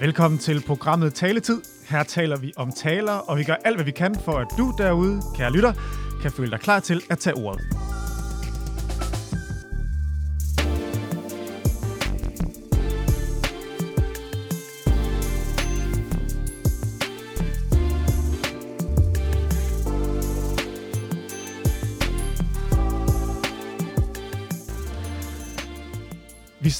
Velkommen til programmet Taletid. Her taler vi om taler, og vi gør alt, hvad vi kan for, at du derude, kære lytter, kan føle dig klar til at tage ordet.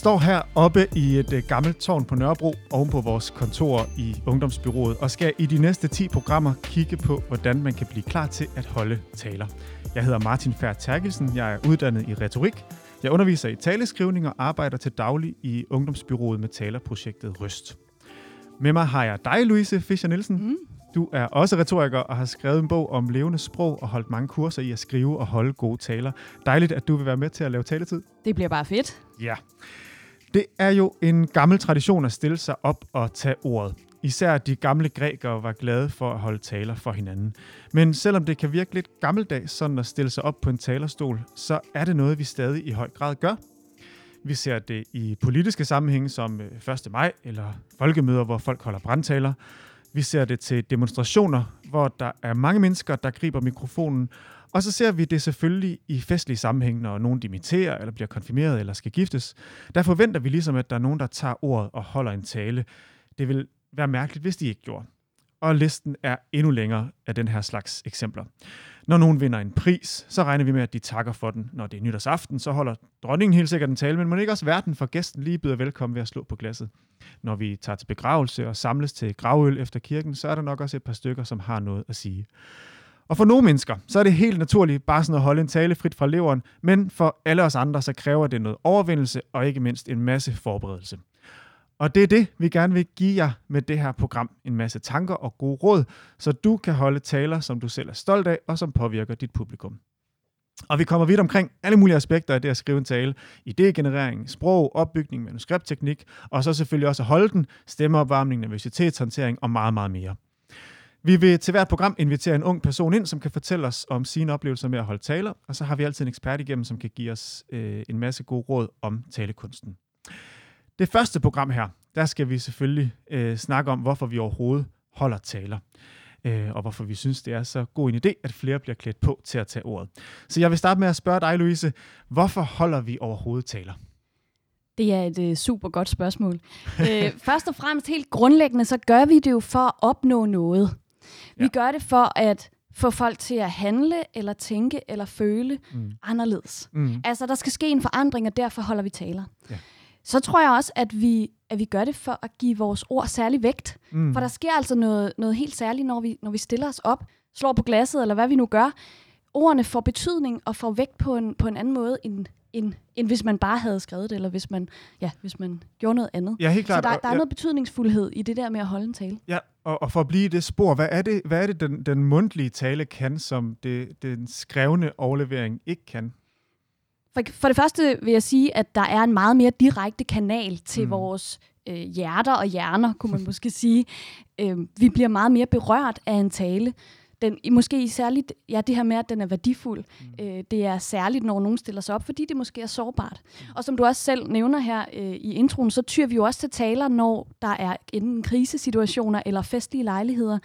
Står her oppe i et uh, gammelt tårn på Nørrebro oven på vores kontor i Ungdomsbyrået og skal i de næste 10 programmer kigge på, hvordan man kan blive klar til at holde taler. Jeg hedder Martin Færd Terkelsen, jeg er uddannet i retorik. Jeg underviser i taleskrivning og arbejder til daglig i Ungdomsbyrået med talerprojektet Røst. Med mig har jeg dig, Louise Fischer Nielsen. Mm. Du er også retoriker og har skrevet en bog om levende sprog og holdt mange kurser i at skrive og holde gode taler. Dejligt, at du vil være med til at lave taletid. Det bliver bare fedt. Ja. Det er jo en gammel tradition at stille sig op og tage ordet. Især de gamle grækere var glade for at holde taler for hinanden. Men selvom det kan virke lidt gammeldags sådan at stille sig op på en talerstol, så er det noget, vi stadig i høj grad gør. Vi ser det i politiske sammenhænge som øh, 1. maj eller folkemøder, hvor folk holder brandtaler. Vi ser det til demonstrationer, hvor der er mange mennesker, der griber mikrofonen. Og så ser vi det selvfølgelig i festlige sammenhæng, når nogen dimitterer, eller bliver konfirmeret, eller skal giftes. Der forventer vi ligesom, at der er nogen, der tager ordet og holder en tale. Det vil være mærkeligt, hvis de ikke gjorde. Og listen er endnu længere af den her slags eksempler. Når nogen vinder en pris, så regner vi med, at de takker for den. Når det er nytårsaften, så holder dronningen helt sikkert en tale, men må ikke også verden for gæsten lige byder velkommen ved at slå på glasset. Når vi tager til begravelse og samles til gravøl efter kirken, så er der nok også et par stykker, som har noget at sige. Og for nogle mennesker, så er det helt naturligt bare sådan at holde en tale frit fra leveren, men for alle os andre, så kræver det noget overvindelse og ikke mindst en masse forberedelse. Og det er det, vi gerne vil give jer med det her program. En masse tanker og gode råd, så du kan holde taler, som du selv er stolt af, og som påvirker dit publikum. Og vi kommer vidt omkring alle mulige aspekter af det at skrive en tale. Idégenerering, sprog, opbygning, manuskriptteknik, og så selvfølgelig også at holde den, stemmeopvarmning, nervøsitetshåndtering og meget, meget mere. Vi vil til hvert program invitere en ung person ind, som kan fortælle os om sine oplevelser med at holde taler, og så har vi altid en ekspert igennem, som kan give os øh, en masse gode råd om talekunsten. Det første program her, der skal vi selvfølgelig øh, snakke om, hvorfor vi overhovedet holder taler, øh, og hvorfor vi synes, det er så god en idé, at flere bliver klædt på til at tage ordet. Så jeg vil starte med at spørge dig, Louise, hvorfor holder vi overhovedet taler? Det er et øh, super godt spørgsmål. øh, først og fremmest helt grundlæggende, så gør vi det jo for at opnå noget. Vi ja. gør det for at få folk til at handle, eller tænke, eller føle mm. anderledes. Mm. Altså, der skal ske en forandring, og derfor holder vi taler. Ja. Så tror jeg også, at vi, at vi gør det for at give vores ord særlig vægt. Mm. For der sker altså noget, noget helt særligt, når vi, når vi stiller os op, slår på glasset, eller hvad vi nu gør. Ordene får betydning og får vægt på en, på en anden måde, end, end, end hvis man bare havde skrevet det, eller hvis man, ja, hvis man gjorde noget andet. Ja, helt klart. Så der, der er ja. noget betydningsfuldhed i det der med at holde en tale. Ja, og, og for at blive det spor, hvad er det, hvad er det den, den mundtlige tale kan, som det, den skrevne overlevering ikke kan? For, for det første vil jeg sige, at der er en meget mere direkte kanal til mm. vores øh, hjerter og hjerner, kunne man måske sige. Øh, vi bliver meget mere berørt af en tale. Den, måske særligt, ja, det her med, at den er værdifuld. Mm. Øh, det er særligt, når nogen stiller sig op, fordi det måske er sårbart. Mm. Og som du også selv nævner her øh, i introen, så tyr vi jo også til taler, når der er enten krisesituationer eller festlige lejligheder.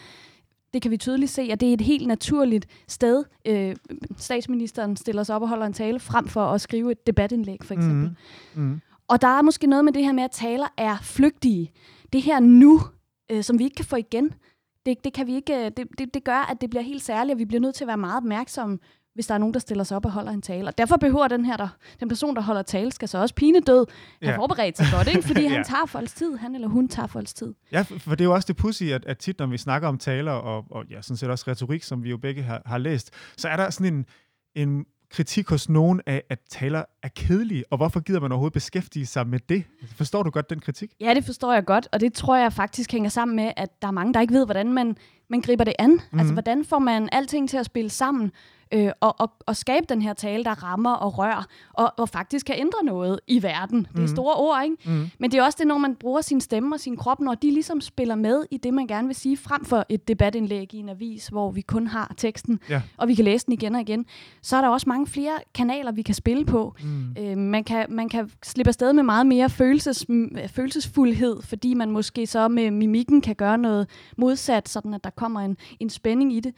Det kan vi tydeligt se, at det er et helt naturligt sted. Øh, statsministeren stiller sig op og holder en tale, frem for at skrive et debatindlæg, for eksempel. Mm. Mm. Og der er måske noget med det her med, at taler er flygtige. Det her nu, øh, som vi ikke kan få igen, det, det, kan vi ikke, det, det, det gør, at det bliver helt særligt, og vi bliver nødt til at være meget opmærksomme, hvis der er nogen, der stiller sig op og holder en tale. Og derfor behøver den her, der, den person, der holder tale, skal så også pinedød have ja. forberedt sig godt, ikke? fordi ja. han tager folks tid, han eller hun tager folks tid. Ja, for det er jo også det pussy, at, at tit, når vi snakker om taler, og, og ja, sådan set også retorik, som vi jo begge har, har læst, så er der sådan en, en kritik hos nogen af, at taler er kedelige, og hvorfor gider man overhovedet beskæftige sig med det? Forstår du godt den kritik? Ja, det forstår jeg godt, og det tror jeg faktisk hænger sammen med, at der er mange, der ikke ved, hvordan man, man griber det an. Mm-hmm. Altså, hvordan får man alting til at spille sammen? Øh, og, og, og skabe den her tale, der rammer og rører, og, og faktisk kan ændre noget i verden. Det er Mhm. store ord, ikke? Mm. Men det er også det, når man bruger sin stemme og sin krop, når de ligesom spiller med i det, man gerne vil sige, frem for et debatindlæg i en avis, hvor vi kun har teksten, Ja. og vi kan læse den igen og igen. Så er der også mange flere kanaler, vi kan spille på. Mm. Øh, man, kan, man kan slippe afsted med meget mere følelses, følelsesfuldhed, fordi man måske så med mimikken kan gøre noget modsat, sådan at der kommer en, en spænding i det.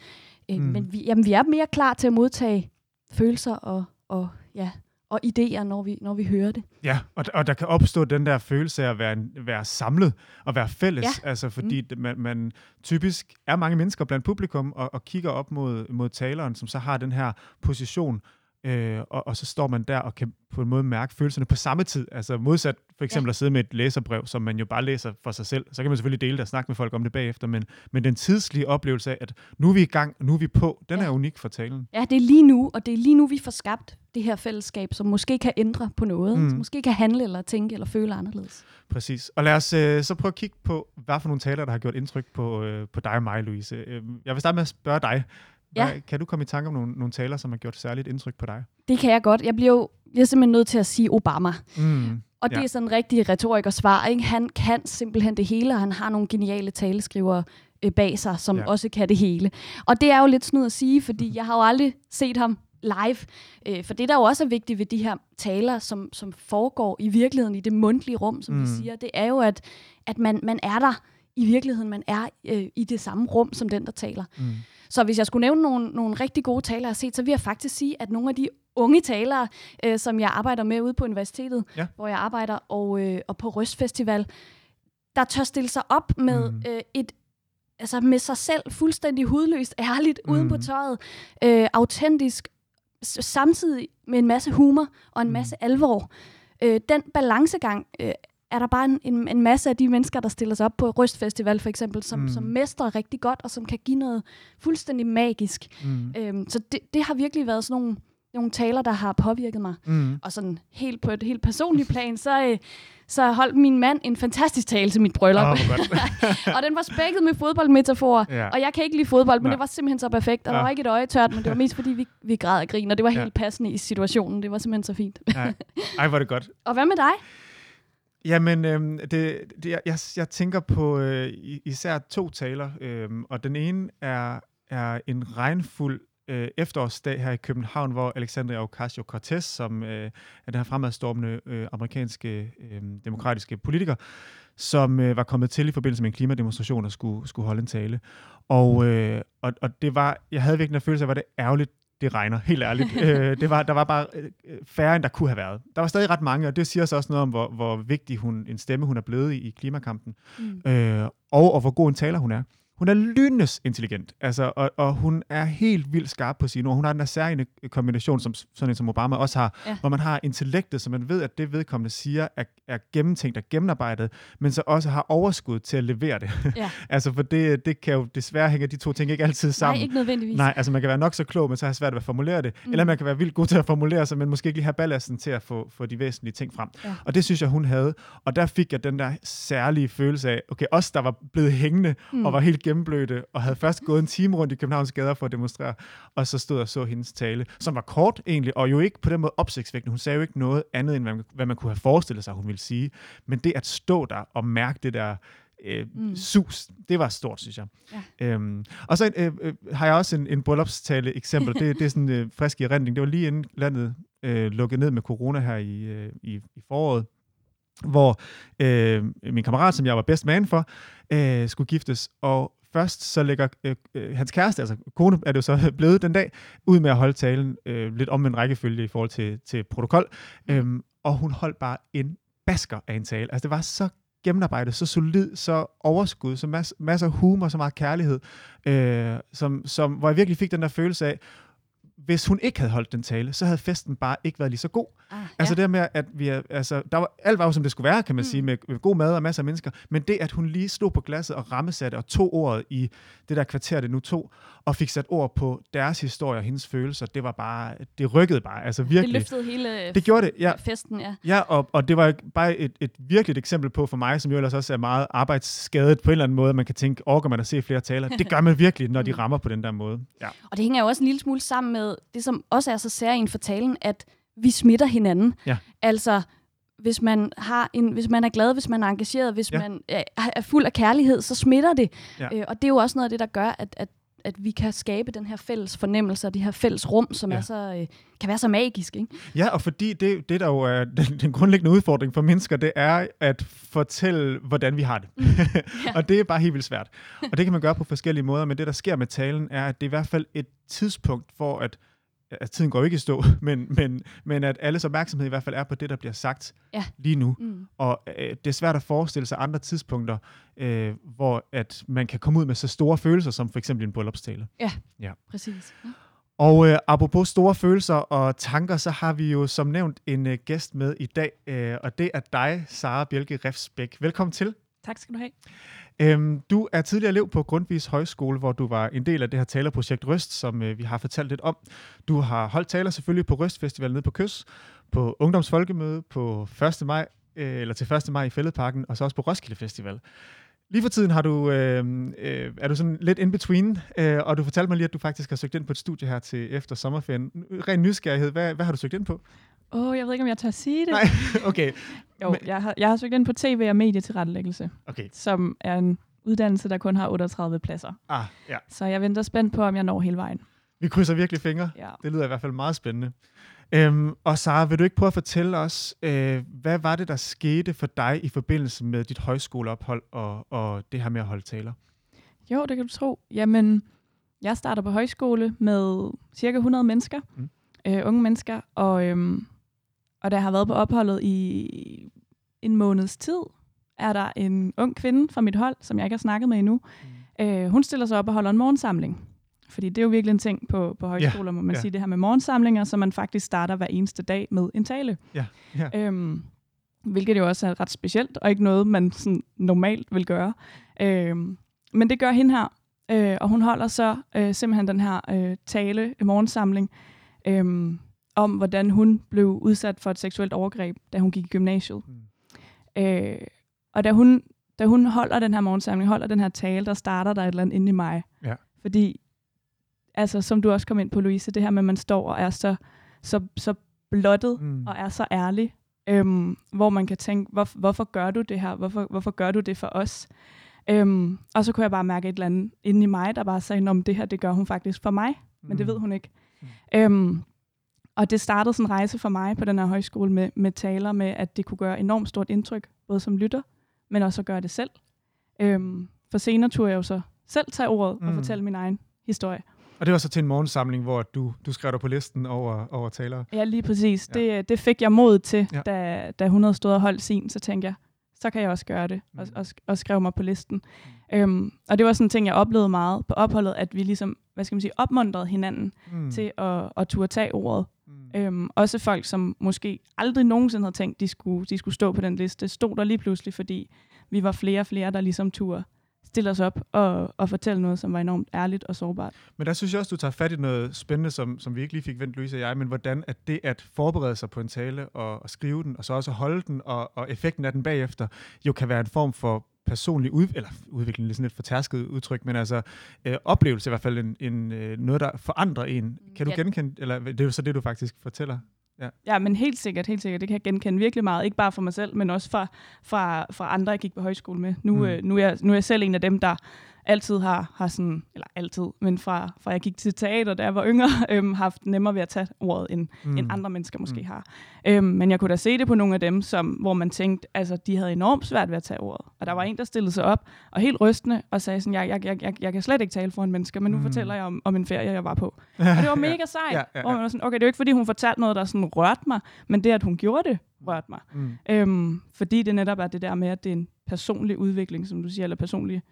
Øh, Mm. mm. Men vi, jamen, vi er mere klar til at modtage følelser og, og, ja, og idéer, når vi, når vi hører det. Ja, og, og der kan opstå den der følelse af at være, være samlet og være fælles. Ja. Altså fordi mm. man, man typisk er mange mennesker blandt publikum og, og kigger op mod, mod taleren, som så har den her position. Øh, og, og så står man der og kan på en måde mærke følelserne på samme tid. Altså modsat for eksempel ja. at sidde med et læserbrev, som man jo bare læser for sig selv. Så kan man selvfølgelig dele det og snakke med folk om det bagefter, men, men den tidslige oplevelse af, at nu er vi i gang, nu er vi på, den Ja. er unik for talen. Ja, det er lige nu, og det er lige nu, vi får skabt det her fællesskab, som måske kan ændre på noget. Mm. Mm. Måske kan handle eller tænke eller føle anderledes. Præcis. Og lad os øh, så prøve at kigge på, hvad for nogle taler, der har gjort indtryk på, øh, på dig og mig, Louise. Øh, jeg vil starte med at spørge dig. Hvad, Ja. Kan du komme i tanke om nogle, nogle taler, som har gjort særligt indtryk på dig? Det kan jeg godt. Jeg bliver jo jeg er simpelthen nødt til at sige Obama. Mm. Og det Ja. er sådan en rigtig retorik og svar. Ikke? Han kan simpelthen det hele, og han har nogle geniale taleskrivere øh, bag sig, som Ja. også kan det hele. Og det er jo lidt snyd at sige, fordi jeg har jo aldrig set ham live. Øh, for det, der jo også er vigtigt ved de her taler, som, som foregår i virkeligheden, i det mundtlige rum, som mm. Mm. vi siger, det er jo, at, at man, man er der i virkeligheden. Man er øh, i det samme rum, som den, der taler. Mm. Så hvis jeg skulle nævne nogle, nogle rigtig gode talere, jeg har set, så vil jeg faktisk sige, at nogle af de unge talere, øh, som jeg arbejder med ude på universitetet, Ja. hvor jeg arbejder, og, øh, og på Røstfestival, der tør stille sig op med Mm. mm. øh, et altså med sig selv fuldstændig hudløst, ærligt, mm. uden på Mm. tøjet, øh, autentisk, samtidig med en masse humor og en Mm. masse alvor. Øh, den balancegang øh, er der bare en, en, en masse af de mennesker, der stiller sig op på Røstfestival for eksempel, som, Mm. som mestrer rigtig godt, og som kan give noget fuldstændig magisk. Mm. Øhm, så det, det har virkelig været sådan nogle, nogle taler, der har påvirket mig. Mm. Og sådan helt på et helt personligt plan, så, øh, så holdt min mand en fantastisk tale til mit bryllup. Oh. og den var spækket med fodboldmetaforer. Ja. Og jeg kan ikke lide fodbold, men Nej. det var simpelthen så perfekt. Og Ja. der var ikke et øje tørt, men det var mest fordi, vi, vi græd og grin, og det var Ja. helt passende i situationen. Det var simpelthen så fint. Ej, hvor er det godt. og hvad med dig? Jamen, øhm, det, det, jeg, jeg, tænker på øh, især to taler, øhm, og den ene er, er en regnfuld øh, efterårsdag her i København, hvor Alexandria Ocasio-Cortez, som øh, er den her fremadstormende øh, amerikanske øh, demokratiske politiker, som øh, var kommet til i forbindelse med en klimademonstration og skulle, skulle holde en tale. Og, øh, og, og det var, jeg havde virkelig en følelse af, at det ærgerligt, det regner, helt ærligt. øh, det var, der var bare øh, færre, end der kunne have været. Der var stadig ret mange, og det siger så også noget om, hvor, hvor vigtig hun, en stemme hun er blevet i, i klimakampen, Mm. øh, og, og hvor god en taler hun er. Hun er lynnes intelligent, altså, og, og hun er helt vildt skarp på sine ord. Hun har den der særlige kombination, som sådan en som Obama også har, Ja. hvor man har intellektet, så man ved, at det vedkommende siger, er, er gennemtænkt og gennemarbejdet, men så også har overskud til at levere det. Ja. altså, for det, det kan jo desværre hænge de to ting ikke altid sammen. Nej, ikke nødvendigvis. Nej, altså man kan være nok så klog, men så har svært ved at formulere det. Mm. Eller man kan være vildt god til at formulere sig, men måske ikke lige have ballasten til at få, få de væsentlige ting frem. Ja. Og det synes jeg, hun havde. Og der fik jeg den der særlige følelse af, okay, os der var blevet hængende. Mm. og var helt gennemblødte, og havde først gået en time rundt i Københavns gader for at demonstrere, og så stod og så hendes tale, som var kort egentlig, og jo ikke på den måde opsigtsvækkende. Hun sagde jo ikke noget andet, end hvad man, hvad man kunne have forestillet sig, hun ville sige. Men det at stå der og mærke det der øh, mm. Sus, det var stort, synes jeg. Ja. Øhm, og så øh, øh, har jeg også en, en bryllupstale eksempel. det, det er sådan øh, frisk i erindring. Det var lige inden landet øh, lukkede ned med corona her i, øh, i, i foråret, hvor øh, min kammerat, som jeg var best man for, øh, skulle giftes, og først så lægger øh, øh, hans kæreste, altså kone er det jo så blevet den dag, ud med at holde talen øh, lidt om en rækkefølge i forhold til, til protokol, øhm, og hun holdt bare en basker af en tale. Altså det var så gennemarbejdet, så solid, så overskud, så mas- masser af humor, så meget kærlighed, øh, som, som, hvor jeg virkelig fik den der følelse af, hvis hun ikke havde holdt den tale, så havde festen bare ikke været lige så god. Ah, Altså det der med, at vi altså, der var, alt var jo som det skulle være, kan man mm. Mm. sige, med, med god mad og masser af mennesker, men det, at hun lige stod på glasset og rammesatte og tog ordet i det der kvarter, det nu tog, og fik sat ord på deres historie og hendes følelser, det var bare, det rykkede bare, altså det virkelig. løftede hele Det gjorde det, ja. festen, ja. Ja, og, og det var bare et, et virkeligt eksempel på for mig, som jo ellers også er meget arbejdsskadet på en eller anden måde. Man kan tænke, orker man at se flere taler? Det gør man virkelig, når de rammer på den der måde. Ja. Og det hænger jo også en lille smule sammen med, noget, det som også er så særligt for talen, at vi smitter hinanden. Ja. Altså, hvis man, har en, hvis man er glad, hvis man er engageret, hvis ja. man er, er fuld af kærlighed, så smitter det. Ja. Øh, og det er jo også noget af det, der gør, at, at, at vi kan skabe den her fælles fornemmelse og det her fælles rum, som Ja. er så, øh, kan være så magisk. Ikke? Ja, og fordi det, det der jo er den, den grundlæggende udfordring for mennesker, det er at fortælle, hvordan vi har det. Ja. og det er bare helt vildt svært. Og det kan man gøre på forskellige måder, men det, der sker med talen, er, at det er i hvert fald et tidspunkt, hvor at, at tiden går ikke i stå, men, men, men at alles opmærksomhed i hvert fald er på det, der bliver sagt Ja. lige nu. Mm. Og øh, det er svært at forestille sig andre tidspunkter, øh, hvor at man kan komme ud med så store følelser, som for eksempel en bryllupstale. Præcis. Ja. Og øh, apropos store følelser og tanker, så har vi jo som nævnt en øh, gæst med i dag, øh, og det er dig, Sara Bjelke Refsbæk. Velkommen til. Tak skal du have. Øhm, du er tidligere elev på Grundtvigs Højskole, hvor du var en del af det her talerprojekt Røst, som øh, vi har fortalt lidt om. Du har holdt taler selvfølgelig på Røstfestivalen nede på Køs, på Ungdomsfolkemøde på 1. maj, øh, eller til 1. maj i Fælledparken, og så også på Roskilde Festival. Lige for tiden har du, øh, øh, er du sådan lidt in between, øh, og du fortalte mig lige, at du faktisk har søgt ind på et studie her til efter sommerferien. Ren nysgerrighed, hvad, hvad har du søgt ind på? Åh, oh, jeg ved ikke, om jeg tør sige det. Nej, okay. Jo, Men- jeg har, jeg har søgt ind på tv- og medietilrettelæggelse, Okay, som er en uddannelse, der kun har 38 pladser. ah, ja. Så jeg venter spændt på, om jeg når hele vejen. Vi krydser virkelig fingre. Ja. Det lyder i hvert fald meget spændende. Øhm, og Sara, vil du ikke prøve at fortælle os, øh, hvad var det, der skete for dig i forbindelse med dit højskoleophold og, og det her med at holde taler? Jo, det kan du tro. Jamen, jeg starter på højskole med cirka 100 mennesker, mm. øh, unge mennesker, og, øhm, og da jeg har været på opholdet i en måneds tid, er der en ung kvinde fra mit hold, som jeg ikke har snakket med endnu. Mm. Øh, hun stiller sig op og holder en morgensamling. Fordi det er jo virkelig en ting på, på højskoler, må man ja. sige, det her med morgensamlinger, så man faktisk starter hver eneste dag med en tale. Ja, ja. Øhm, hvilket jo også er ret specielt, og ikke noget, man sådan normalt vil gøre. Øhm, men det gør hende her, øh, og hun holder så øh, simpelthen den her øh, tale, en morgensamling, øh, om hvordan hun blev udsat for et seksuelt overgreb, da hun gik i gymnasiet. Mm. Øh, og da hun, da hun holder den her morgensamling, holder den her tale, der starter der et eller andet inde i mig. Ja. Fordi, altså som du også kom ind på, Louise, det her med, at man står og er så, så, så blottet Mm. og er så ærlig, øhm, hvor man kan tænke, hvor, hvorfor gør du det her? Hvorfor, hvorfor gør du det for os? Øhm, og så kunne jeg bare mærke et eller andet inde i mig, der bare sagde, om det her, det gør hun faktisk for mig, men det ved hun ikke. Mm. Øhm, og det startede sådan en rejse for mig på den her højskole med, med taler med, at det kunne gøre enormt stort indtryk, både som lytter, men også at gøre det selv. Øhm, for senere turde jeg jo så selv tage ordet mm. Og fortælle min egen historie. Og det var så til en morgensamling, hvor du, du skrev dig på listen over, over talere. Ja, lige præcis. Ja. Det, det fik jeg mod til, Ja. da, da hun havde stået og holdt sin. Så tænkte jeg, så kan jeg også gøre det, og, Mm. og, og skrev mig på listen. Mm. Øhm, og det var sådan en ting, jeg oplevede meget på opholdet, at vi ligesom, hvad skal man sige, opmuntrede hinanden mm. til at, at turde tage ordet. Mm. Øhm, også folk, som måske aldrig nogensinde havde tænkt, de skulle, de skulle stå på den liste, stod der lige pludselig, fordi vi var flere og flere, der ligesom turde stille os op og, og fortælle noget, som var enormt ærligt og sårbart. Men der synes jeg også, du tager fat i noget spændende, som, som vi ikke lige fik vendt, Louise og jeg, men hvordan at det at forberede sig på en tale og, og skrive den, og så også holde den, og, og effekten af den bagefter, jo kan være en form for personlig ud, eller udvikling, lidt sådan et fortærsket udtryk, men altså øh, oplevelse i hvert fald en, en, øh, noget, der forandrer en. Kan du Ja. genkende, eller det er jo så det, du faktisk fortæller? Ja, men helt sikkert, helt sikkert. Det kan jeg genkende virkelig meget. Ikke bare for mig selv, men også fra, fra, fra andre, jeg gik på højskole med. Nu, Mm. mm. øh, nu, er jeg, nu er jeg selv en af dem, der altid har, har sådan, eller altid, men fra, fra jeg gik til teater, da jeg var yngre, øhm, haft nemmere ved at tage ordet, end, Mm. mm. end andre mennesker måske Mm. mm. har. Øhm, men jeg kunne da se det på nogle af dem, som, hvor man tænkte, altså de havde enormt svært ved at tage ordet. Og der var en, der stillede sig op, og helt rystende, og sagde sådan, jeg, jeg, jeg, jeg, jeg kan slet ikke tale for en menneske, men nu Mm. mm. fortæller jeg om, om en ferie, jeg var på. Og det var mega sejt, Ja, ja, ja, hvor man var sådan, okay, det er jo ikke, fordi hun fortalte noget, der sådan rørte mig, men det, at hun gjorde det, rørte mig. Mm. Øhm, fordi det netop er det der med, at det er en personlig udvikling, som du siger, eller personlig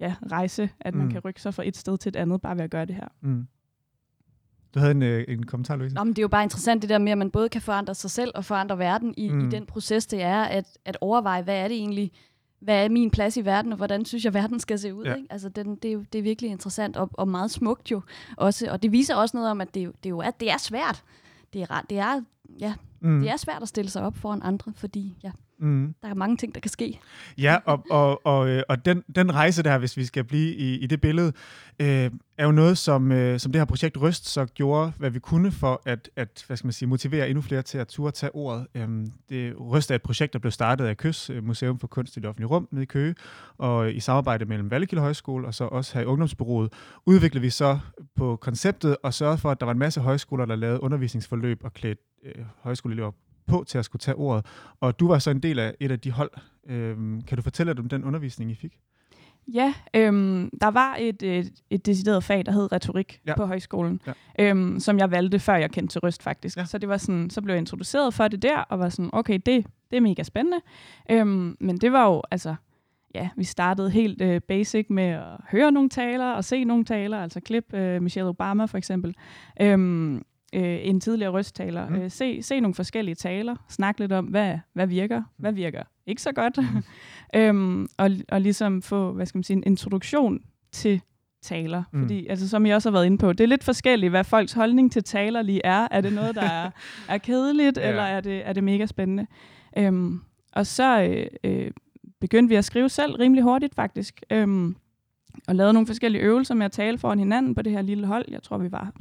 ja, rejse, at man Mm. kan rykke sig fra et sted til et andet, bare ved at gøre det her. Mm. Du havde en, øh, en kommentar, Louise? Nå, men det er jo bare interessant det der med, at man både kan forandre sig selv og forandre verden i, Mm. i den proces, det er at, at overveje, hvad er det egentlig, hvad er min plads i verden, og hvordan synes jeg, verden skal se ud. Ja. Ikke? Altså, den, det, er jo, det er virkelig interessant og, og meget smukt jo også. Og det viser også noget om, at det, jo- det, jo er, det er svært. Det er, det, er, ja, Mm. det er svært at stille sig op foran andre, fordi ja, Mm. Der er mange ting, der kan ske. Ja, og, og, og, øh, og den, den rejse der, hvis vi skal blive i, i det billede, øh, er jo noget, som, øh, som det her projekt Røst så gjorde, hvad vi kunne for at, at hvad skal man sige, motivere endnu flere til at turde tage ordet. Øhm, det, Røst er et projekt, der blev startet af KØS, øh, Museum for Kunst i det offentlige rum nede i Køge, og i samarbejde mellem Vallekilde Højskole og så også her i Ungdomsbyrået, udviklede vi så på konceptet og sørgede for, at der var en masse højskoler, der lavede undervisningsforløb og klædte øh, højskoleelever på til at skulle tage ordet. Og du var så en del af et af de hold. Øhm, kan du fortælle lidt om den undervisning, I fik? Ja, øhm, der var et, et, et decideret fag, der hed retorik ja. på højskolen, ja. øhm, som jeg valgte, før jeg kendte til Røst faktisk. Ja. Så det var sådan, så blev jeg introduceret for det der, og var sådan, okay, det, det er mega spændende. Øhm, men det var jo, altså, ja, vi startede helt øh, basic med at høre nogle taler og se nogle taler, altså klip øh, Michelle Obama for eksempel. Øhm, øh, en tidligere røsttaler. Mm. Øh, se, se nogle forskellige taler, snak lidt om, hvad, hvad virker, hvad virker ikke så godt, mm. øhm, og, og ligesom få, hvad skal man sige, en introduktion til taler. Mm. Fordi, altså, som jeg også har været inde på, det er lidt forskelligt, hvad folks holdning til taler lige er. Er det noget, der er, er kedeligt, yeah. eller er det, er det mega spændende? Øhm, og så øh, øh, begyndte vi at skrive selv rimelig hurtigt, faktisk. Øhm, og lavede nogle forskellige øvelser med at tale foran hinanden på det her lille hold. Jeg tror, vi var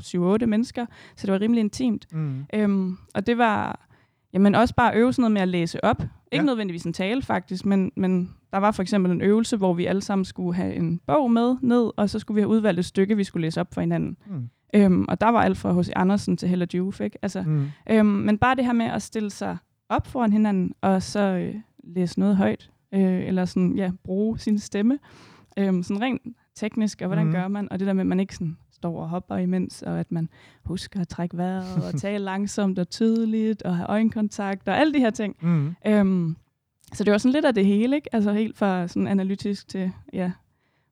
7-8 mennesker, så det var rimelig intimt. Mm. Øhm, og det var jamen også bare øve sådan noget med at læse op. Ikke ja. nødvendigvis en tale faktisk, men, men der var for eksempel en øvelse, hvor vi alle sammen skulle have en bog med ned, og så skulle vi have udvalgt et stykke, vi skulle læse op for hinanden. Mm. Øhm, og der var alt fra H.C. Andersen til Hella Juf, ikke? Altså, mm. øhm, men bare det her med at stille sig op foran hinanden, og så øh, læse noget højt, øh, eller sådan, ja, bruge sin stemme. Øhm, sådan rent teknisk, og hvordan mm. gør man, og det der med, at man ikke sådan står og hopper imens, og at man husker at trække vejret, og tale langsomt og tydeligt, og have øjenkontakt, og alle de her ting. Mm. Øhm, så det var sådan lidt af det hele, ikke? Altså helt fra sådan analytisk til, ja,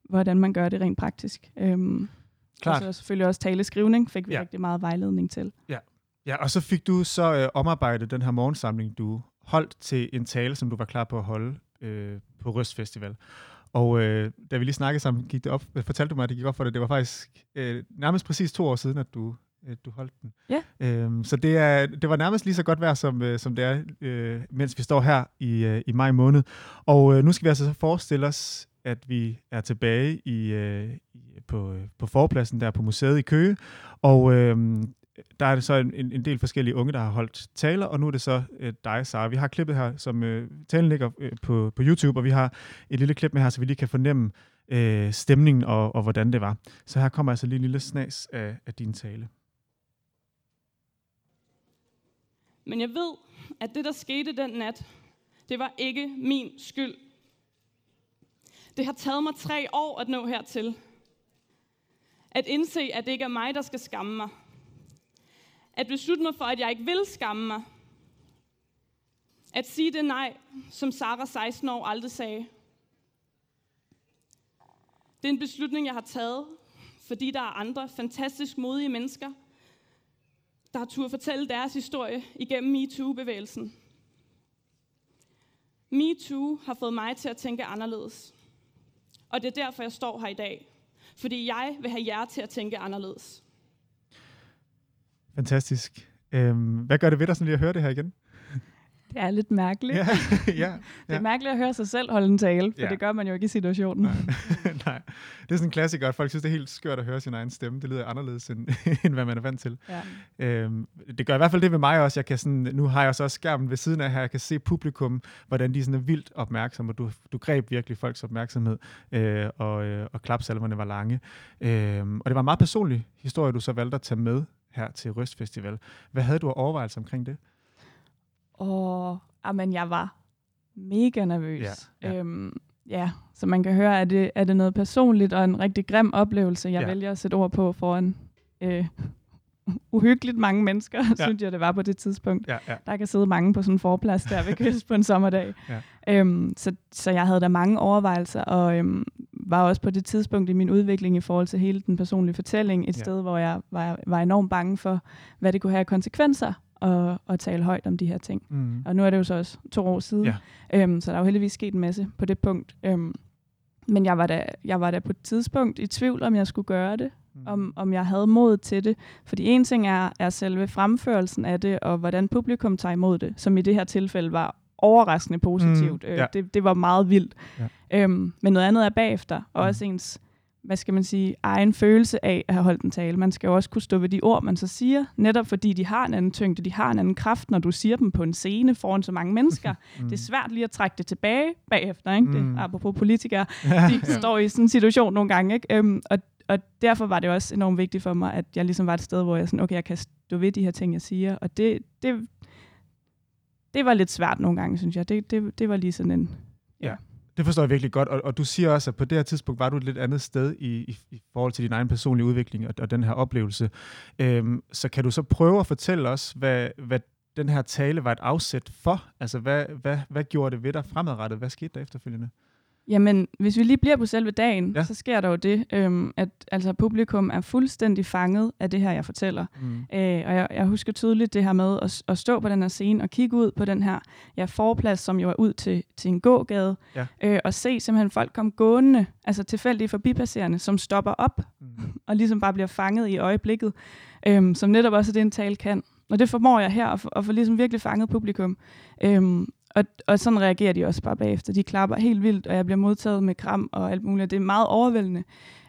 hvordan man gør det rent praktisk. Øhm, Klart. Og så selvfølgelig også taleskrivning fik vi ja. rigtig meget vejledning til. Ja. ja, og så fik du så øh, omarbejdet den her morgensamling, du holdt til en tale, som du var klar på at holde øh, på Røst Festival. Og øh, da vi lige snakkede sammen, gik det op, fortalte du mig, at det gik op for dig. Det var faktisk øh, nærmest præcis to år siden, at du, øh, du holdt den. Ja. Øhm, så det, er, det var nærmest lige så godt vejr, som, øh, som det er, øh, mens vi står her i, øh, i maj måned. Og øh, nu skal vi altså så forestille os, at vi er tilbage i, øh, på, øh, på forpladsen der på museet i Køge. Og øh, der er det så en, en del forskellige unge, der har holdt taler, og nu er det så øh, dig, Sara. Vi har klippet her, som øh, talen ligger øh, på, på YouTube, og vi har et lille klip med her, så vi lige kan fornemme øh, stemningen og, og hvordan det var. Så her kommer altså lige en lille snas af, af din tale. Men jeg ved, at det, der skete den nat, det var ikke min skyld. Det har taget mig tre år at nå hertil. At indse, at det ikke er mig, der skal skamme mig at beslutte mig for, at jeg ikke vil skamme mig. At sige det nej, som Sara 16 år aldrig sagde. Det er en beslutning, jeg har taget, fordi der er andre fantastisk modige mennesker, der har turde fortælle deres historie igennem MeToo-bevægelsen. MeToo har fået mig til at tænke anderledes. Og det er derfor, jeg står her i dag. Fordi jeg vil have jer til at tænke anderledes. Fantastisk. Øhm, hvad gør det ved dig sådan lige at høre det her igen? Det er lidt mærkeligt. ja, ja, ja. Det er mærkeligt at høre sig selv holde en tale, for ja. det gør man jo ikke i situationen. Nej. Nej. Det er sådan en klassiker, at folk synes, det er helt skørt at høre sin egen stemme. Det lyder anderledes, end, end hvad man er vant til. Ja. Øhm, det gør i hvert fald det ved mig også. Jeg kan sådan, nu har jeg så også skærmen ved siden af her. Jeg kan se publikum, hvordan de sådan er vildt opmærksomme, og du, du greb virkelig folks opmærksomhed, øh, og, øh, og klapsalverne var lange. Øh, og det var en meget personlig historie, du så valgte at tage med her til Røst Festival. Hvad havde du overvejelser omkring det? Og amen, jeg var mega nervøs. Ja, ja. Øhm, ja, så man kan høre, at det, er det noget personligt og en rigtig grim oplevelse, jeg ja. vælger at sætte ord på foran øh, uhyggeligt mange mennesker, ja. synes jeg, det var på det tidspunkt. Ja, ja. Der kan sidde mange på sådan en forplads der ved kyst på en sommerdag. Ja. Øhm, så, så jeg havde da mange overvejelser, og øhm, var også på det tidspunkt i min udvikling i forhold til hele den personlige fortælling, et ja. sted, hvor jeg var, var enormt bange for, hvad det kunne have konsekvenser at, at tale højt om de her ting. Mm. Og nu er det jo så også to år siden, ja. øhm, så der er jo heldigvis sket en masse på det punkt. Øhm, men jeg var, da, jeg var da på et tidspunkt i tvivl, om jeg skulle gøre det, mm. om, om jeg havde mod til det. Fordi en ting er, er selve fremførelsen af det, og hvordan publikum tager imod det, som i det her tilfælde var overraskende positivt. Mm, Øh, ja. det, det var meget vildt. Ja. Øhm, men noget andet er bagefter, og Mm. også ens hvad skal man sige, egen følelse af at have holdt en tale. Man skal jo også kunne stå ved de ord, man så siger, netop fordi de har en anden tyngde, de har en anden kraft, når du siger dem på en scene foran så mange mennesker. Mm. Det er svært lige at trække det tilbage bagefter, ikke? Det, Mm. apropos politikere, de står i sådan en situation nogle gange, ikke? Øhm, og, og derfor var det også enormt vigtigt for mig, at jeg ligesom var et sted, hvor jeg sådan, okay, jeg kan stå ved de her ting, jeg siger, og det, det, det var lidt svært nogle gange, synes jeg. Det, det, det var lige sådan en, Ja, Det forstår jeg virkelig godt, og, og du siger også, at på det her tidspunkt var du et lidt andet sted i, i, i forhold til din egen personlige udvikling og, og den her oplevelse. Øhm, så kan du så prøve at fortælle os, hvad, hvad den her tale var et afsæt for? Altså, hvad, hvad, hvad gjorde det ved dig fremadrettet? Hvad skete der efterfølgende? Jamen, hvis vi lige bliver på selve dagen, Ja. så sker der jo det, øhm, at altså, publikum er fuldstændig fanget af det her, jeg fortæller. Mm. Øh, og jeg, jeg husker tydeligt det her med at, at stå på den her scene og kigge ud på den her ja, forplads, som jo er ud til, til en gågade, Ja. øh, og se simpelthen folk komme gående, altså tilfældige forbipasserende, som stopper op Mm. og ligesom bare bliver fanget i øjeblikket, øhm, som netop også det, en tale kan. Og det formår jeg her, at få, at få ligesom virkelig fanget publikum. Øhm, og, og sådan reagerer de også bare bagefter. De klapper helt vildt, og jeg bliver modtaget med kram og alt muligt. Det er meget overvældende.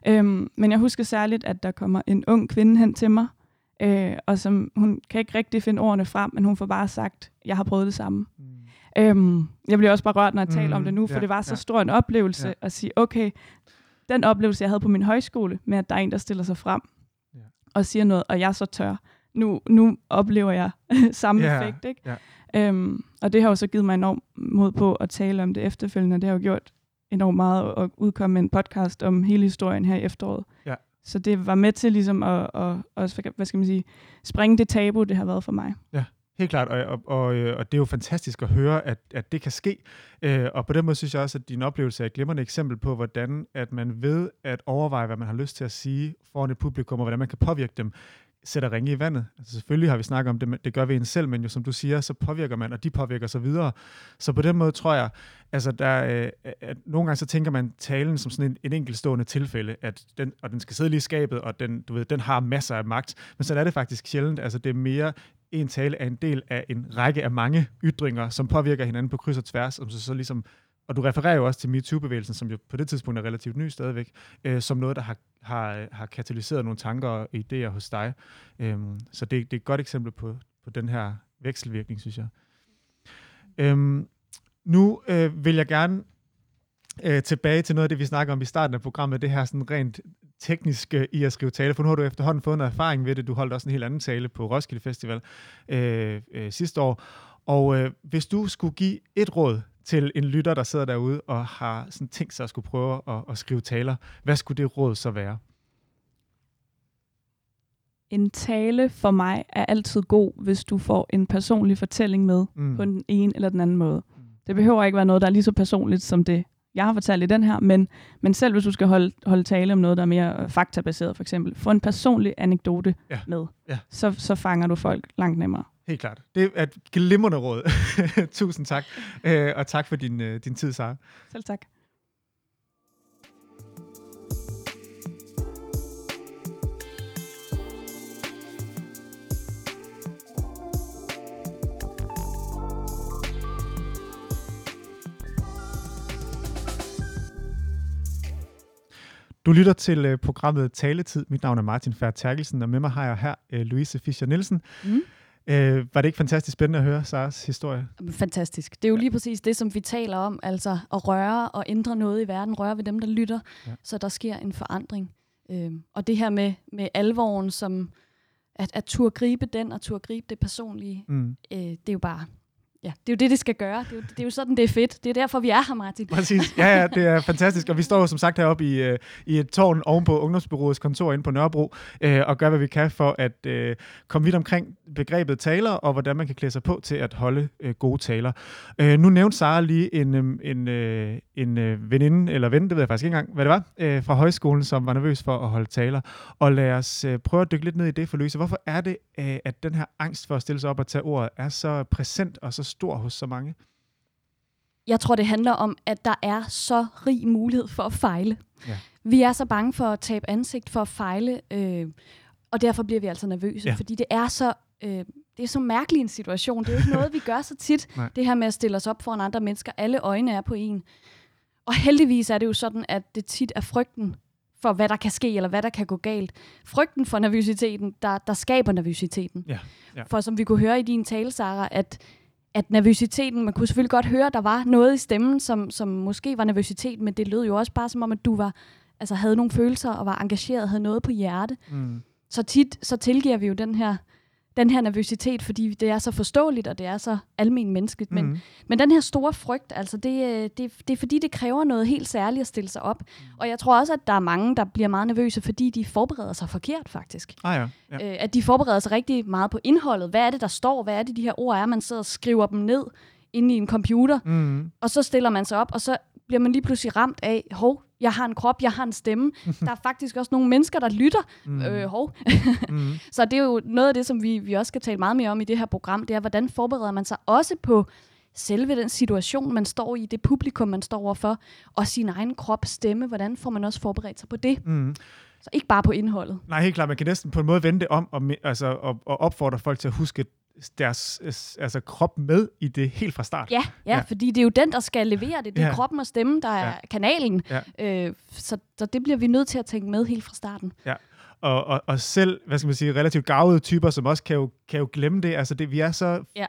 Øhm, men jeg husker særligt, at der kommer en ung kvinde hen til mig, øh, og som hun kan ikke rigtig finde ordene frem, men hun får bare sagt, jeg har prøvet det samme. Mm. Øhm, jeg bliver også bare rørt, når jeg taler Mm, om det nu, for ja, det var så ja. stor en oplevelse Ja. at sige, okay, den oplevelse, jeg havde på min højskole, med at der er en, der stiller sig frem Ja. og siger noget, og jeg er så tør. Nu, nu oplever jeg samme Ja, effekt, ikke? ja. Øhm, og det har jo så givet mig enormt mod på at tale om det efterfølgende. Det har jo gjort enormt meget at udkomme med en podcast om hele historien her i efteråret. Ja. Så det var med til ligesom at, at, at, hvad skal man sige, springe det tabu, det har været for mig. Helt klart, og, og, og, øh, og det er jo fantastisk at høre, at, at det kan ske. Øh, og på den måde synes jeg også, at din oplevelse er et glimrende eksempel på, hvordan at man ved at overveje, hvad man har lyst til at sige foran et publikum, og hvordan man kan påvirke dem, sætter ringe i vandet. Altså selvfølgelig har vi snakket om det, men det gør vi en selv, men jo som du siger, så påvirker man, og de påvirker sig videre. Så på den måde tror jeg, altså der, øh, at nogle gange så tænker man talen som sådan en, en enkeltstående tilfælde, at den, og den skal sidde lige i skabet, og den, du ved, den har masser af magt. Men så er det faktisk sjældent. Altså det er mere en tale er en del af en række af mange ytringer, som påvirker hinanden på kryds og tværs, som så, så ligesom, og du refererer jo også til MeToo-bevægelsen, som jo på det tidspunkt er relativt ny stadigvæk, øh, som noget, der har, har, har katalyseret nogle tanker og idéer hos dig. Øhm, så det, det er et godt eksempel på, på den her vekselvirkning, synes jeg. Øhm, nu øh, vil jeg gerne øh, tilbage til noget af det, vi snakker om i starten af programmet, det her sådan rent tekniske øh, i at skrive tale, for nu har du efterhånden fået noget erfaring ved det. Du holdt også en helt anden tale på Roskilde Festival øh, øh, sidste år. Og øh, hvis du skulle give et råd til en lytter, der sidder derude og har sådan tænkt sig at skulle prøve at, at skrive taler, hvad skulle det råd så være? En tale for mig er altid god, hvis du får en personlig fortælling med Mm. på den ene eller den anden måde. Det behøver ikke være noget, der er lige så personligt som det, jeg har fortalt i den her, men, men selv hvis du skal holde, holde tale om noget, der er mere øh, faktabaseret for eksempel, få en personlig anekdote Ja. med, Ja. så, så fanger du folk langt nemmere. Helt klart. Det er et glimrende råd. Tusind tak. Øh, og tak for din, øh, din tid, Sara. Selv tak. Du lytter til øh, programmet Taletid. Mit navn er Martin Fær Terkelsen, og med mig har jeg her øh, Louise Fischer Nielsen. Mm. Øh, var det ikke fantastisk spændende at høre Saras historie? Fantastisk. Det er jo lige præcis det, som vi taler om, altså at røre og ændre noget i verden, røre ved dem, der lytter, Ja. så der sker en forandring. Øhm, og det her med, med alvoren, som at, at turde gribe den, og turde gribe det personlige, Mm. øh, det er jo bare, ja, det er jo det, det skal gøre. Det er jo, det er jo sådan, det er fedt. Det er derfor, vi er her, Martin. Præcis. Ja, ja, det er fantastisk. Og vi står jo som sagt heroppe i, øh, i et tårn ovenpå Ungdomsbyråets kontor inde på Nørrebro, øh, og gør, hvad vi kan for at øh, komme vidt omkring begrebet taler, og hvordan man kan klæde sig på til at holde øh, gode taler. Øh, nu nævnte Sara lige en, øh, en, øh, en øh, veninde, eller ven, det ved jeg faktisk ikke engang, hvad det var, øh, fra højskolen, som var nervøs for at holde taler. Og lad os øh, prøve at dykke lidt ned i det for Louise. Hvorfor er det, øh, at den her angst for at stille sig op og tage ordet, er så præsent og så stor hos så mange? Jeg tror, det handler om, at der er så rig mulighed for at fejle. Ja. Vi er så bange for at tabe ansigt, for at fejle, øh, og derfor bliver vi altså nervøse, Ja. fordi det er så Øh, det er så mærkelig en situation. Det er jo ikke noget, vi gør så tit. Nej. det her med at stille os op foran andre mennesker. Alle øjne er på en. Og heldigvis er det jo sådan, at det tit er frygten for, hvad der kan ske, eller hvad der kan gå galt. Frygten for nervøsiteten, der, der skaber nervøsiteten. Ja, ja. For som vi kunne høre i din tale, Sarah, at, at nervøsiteten, man kunne selvfølgelig godt høre, at der var noget i stemmen, som, som måske var nervøsitet, men det lød jo også bare som om, at du var, altså havde nogle følelser og var engageret, havde noget på hjerte. Mm. Så tit, så tilgiver vi jo den her, den her nervøsitet, fordi det er så forståeligt, og det er så almen menneskeligt. Men, Mm. men den her store frygt, altså det, øh, det, det er fordi, det kræver noget helt særligt at stille sig op. Og jeg tror også, at der er mange, der bliver meget nervøse, fordi de forbereder sig forkert faktisk. Ah ja, ja. Øh, at de forbereder sig rigtig meget på indholdet. Hvad er det, der står? Hvad er det, de her ord er? Man sidder og skriver dem ned inde i en computer, Mm. og så stiller man sig op, og så bliver man lige pludselig ramt af, hov, jeg har en krop, jeg har en stemme. der er faktisk også nogle mennesker, der lytter. Mm. Øh, hov. Mm. Så det er jo noget af det, som vi, vi også skal tale meget mere om i det her program, det er, hvordan forbereder man sig også på selve den situation, man står i, det publikum, man står overfor, og sin egen krop, stemme, hvordan får man også forberedt sig på det? Mm. Så ikke bare på indholdet. Nej, helt klart. Man kan næsten på en måde vende det om og, altså, og, og opfordre folk til at huske deres altså, krop med i det helt fra start. Ja, ja, Ja. ja, fordi det er jo den, der skal levere det. Det er Ja. ja. kroppen og stemmen, der er Ja. kanalen. Ja. Øh, så, så det bliver vi nødt til at tænke med helt fra starten. Og, og, og selv, hvad skal man sige, relativt gavede typer, som også kan jo, kan jo glemme det. Altså, det, vi, er så, Ja.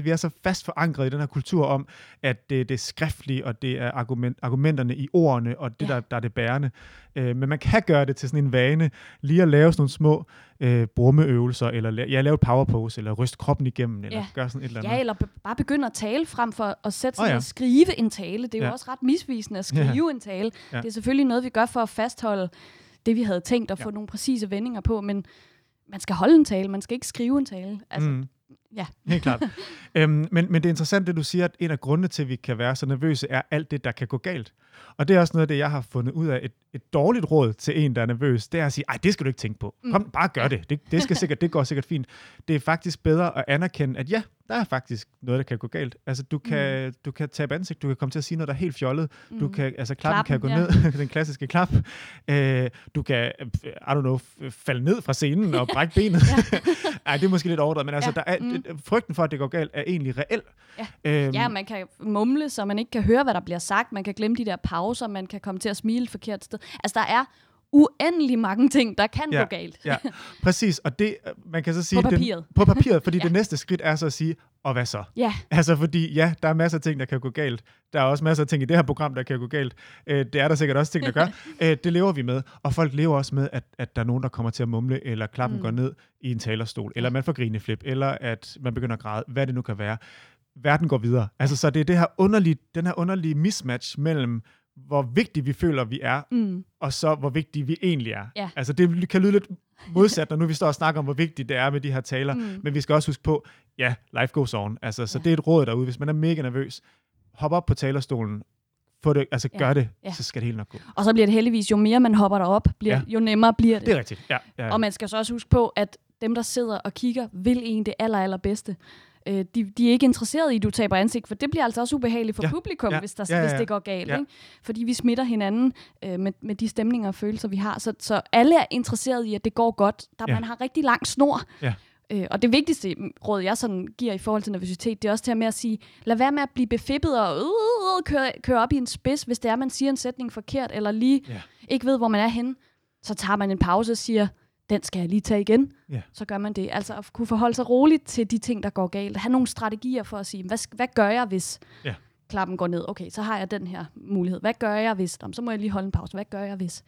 vi er så fast forankret i den her kultur om, at det, det er skriftligt, og det er argument, argumenterne i ordene, og det, Ja. der, der er det bærende. Øh, men man kan gøre det til sådan en vane, lige at lave sådan nogle små øh, brummeøvelser, eller la- ja, lave et power pose, eller ryste kroppen igennem, eller Ja. gøre sådan et eller andet. Ja, eller be- bare begynde at tale frem for at sætte sig oh, ja. ja. og skrive en tale. Det er jo Ja. også ret misvisende at Ja. skrive en tale. Ja. Det er selvfølgelig noget, vi gør for at fastholde det, vi havde tænkt, og Ja. få nogle præcise vendinger på, men man skal holde en tale, man skal ikke skrive en tale. Altså, mm. Ja. Helt klart. øhm, men, men det er interessant, det du siger, at en af grundene til, at vi kan være så nervøse, er alt det, der kan gå galt. Og det er også noget af det, jeg har fundet ud af. Et, et dårligt råd til en, der er nervøs, det er at sige, ej, det skal du ikke tænke på. Kom, bare gør det. Det, det, skal sikkert, det går sikkert fint. Det er faktisk bedre at anerkende, at ja, der er faktisk noget, der kan gå galt. Altså, du kan, mm. du kan tabe ansigt, du kan komme til at sige noget, der er helt fjollet. Mm. Du kan, altså, klappen, Klappen, kan gå ja. ned, den klassiske klap. Øh, du kan, øh, I don't know, falde ned fra scenen og brække benet. Ej, det er måske lidt overdrevet, men altså, Ja, der er, mm. Frygten for, at det går galt, er egentlig reel. Ja. Øhm, Ja, man kan mumle, så man ikke kan høre, hvad der bliver sagt. Man kan glemme de der pauser. Man kan komme til at smile et forkert sted. Altså, der er uendelig mange ting, der kan Ja, gå galt. ja, præcis. Og det, øh, man kan så sige... På Den, papiret. på papiret, fordi. Ja. det næste skridt er så at sige, og hvad så? Ja, Altså fordi, ja, der er masser af ting, der kan gå galt. Der er også masser af ting i det her program, der kan gå galt. Øh, det er der sikkert også ting, der gør. øh, det lever vi med. Og folk lever også med, at, at der er nogen, der kommer til at mumle, eller klappen mm. Går ned i en talerstol, eller man får grineflip, eller at man begynder at græde, hvad det nu kan være. Verden går videre. Altså, så det er det her underlige, den her underlige mismatch mellem, hvor vigtige vi føler, vi er, mm. og så hvor vigtige vi egentlig er. Ja. Altså det kan lyde lidt modsat, når nu vi står og snakker om, hvor vigtigt det er med de her taler, mm. Men vi skal også huske på, ja, life goes on. Altså, så det er et råd derude. Hvis man er mega nervøs, hop op på talerstolen, få det, altså Ja. gør det, Ja. så skal det helt nok gå. Og så bliver det heldigvis, jo mere man hopper derop, bliver, Ja. ja. jo nemmere bliver det. Det er rigtigt. Ja, ja. Og man skal så også huske på, at dem, der sidder og kigger, vil en det aller, allerbedste. Øh, de, de er ikke interesseret i, at du taber ansigt, for det bliver altså også ubehageligt for Ja, publikum, ja, hvis, der, ja, ja, hvis ja. det går galt. Ja. Ikke? Fordi vi smitter hinanden øh, med, med de stemninger og følelser, vi har. Så, så alle er interesseret i, at det går godt. Der, Ja. Man har rigtig lang snor. Ja. Øh, og det vigtigste råd, jeg sådan giver i forhold til nervøsitet, det er også til at med at sige, lad være med at blive befippet og øh, øh, køre, køre op i en spids, hvis det er, man siger en sætning forkert, eller lige Ja. ikke ved, hvor man er henne. Så tager man en pause og siger, den skal jeg lige tage igen. Ja. Så gør man det. Altså at kunne forholde sig roligt til de ting, der går galt. Ha' nogle strategier for at sige, hvad, hvad gør jeg, hvis Ja. klappen går ned? Okay, så har jeg den her mulighed. Hvad gør jeg, hvis? Jamen, så må jeg lige holde en pause. Hvad gør jeg, hvis?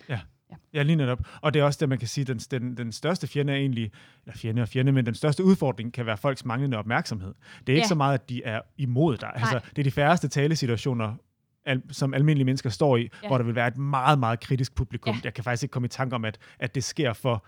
Ja, lige netop. Og det er også det, man kan sige, den, den, den største fjende er egentlig, eller fjende og fjende, men den største udfordring kan være folks manglende opmærksomhed. Det er ikke Ja. så meget, at de er imod dig. Altså, Nej. det er de færreste talesituationer, al, som almindelige mennesker står i, ja. Ja. hvor der vil være et meget, meget kritisk publikum. Ja. Jeg kan faktisk ikke komme i tanke om, at, at det sker for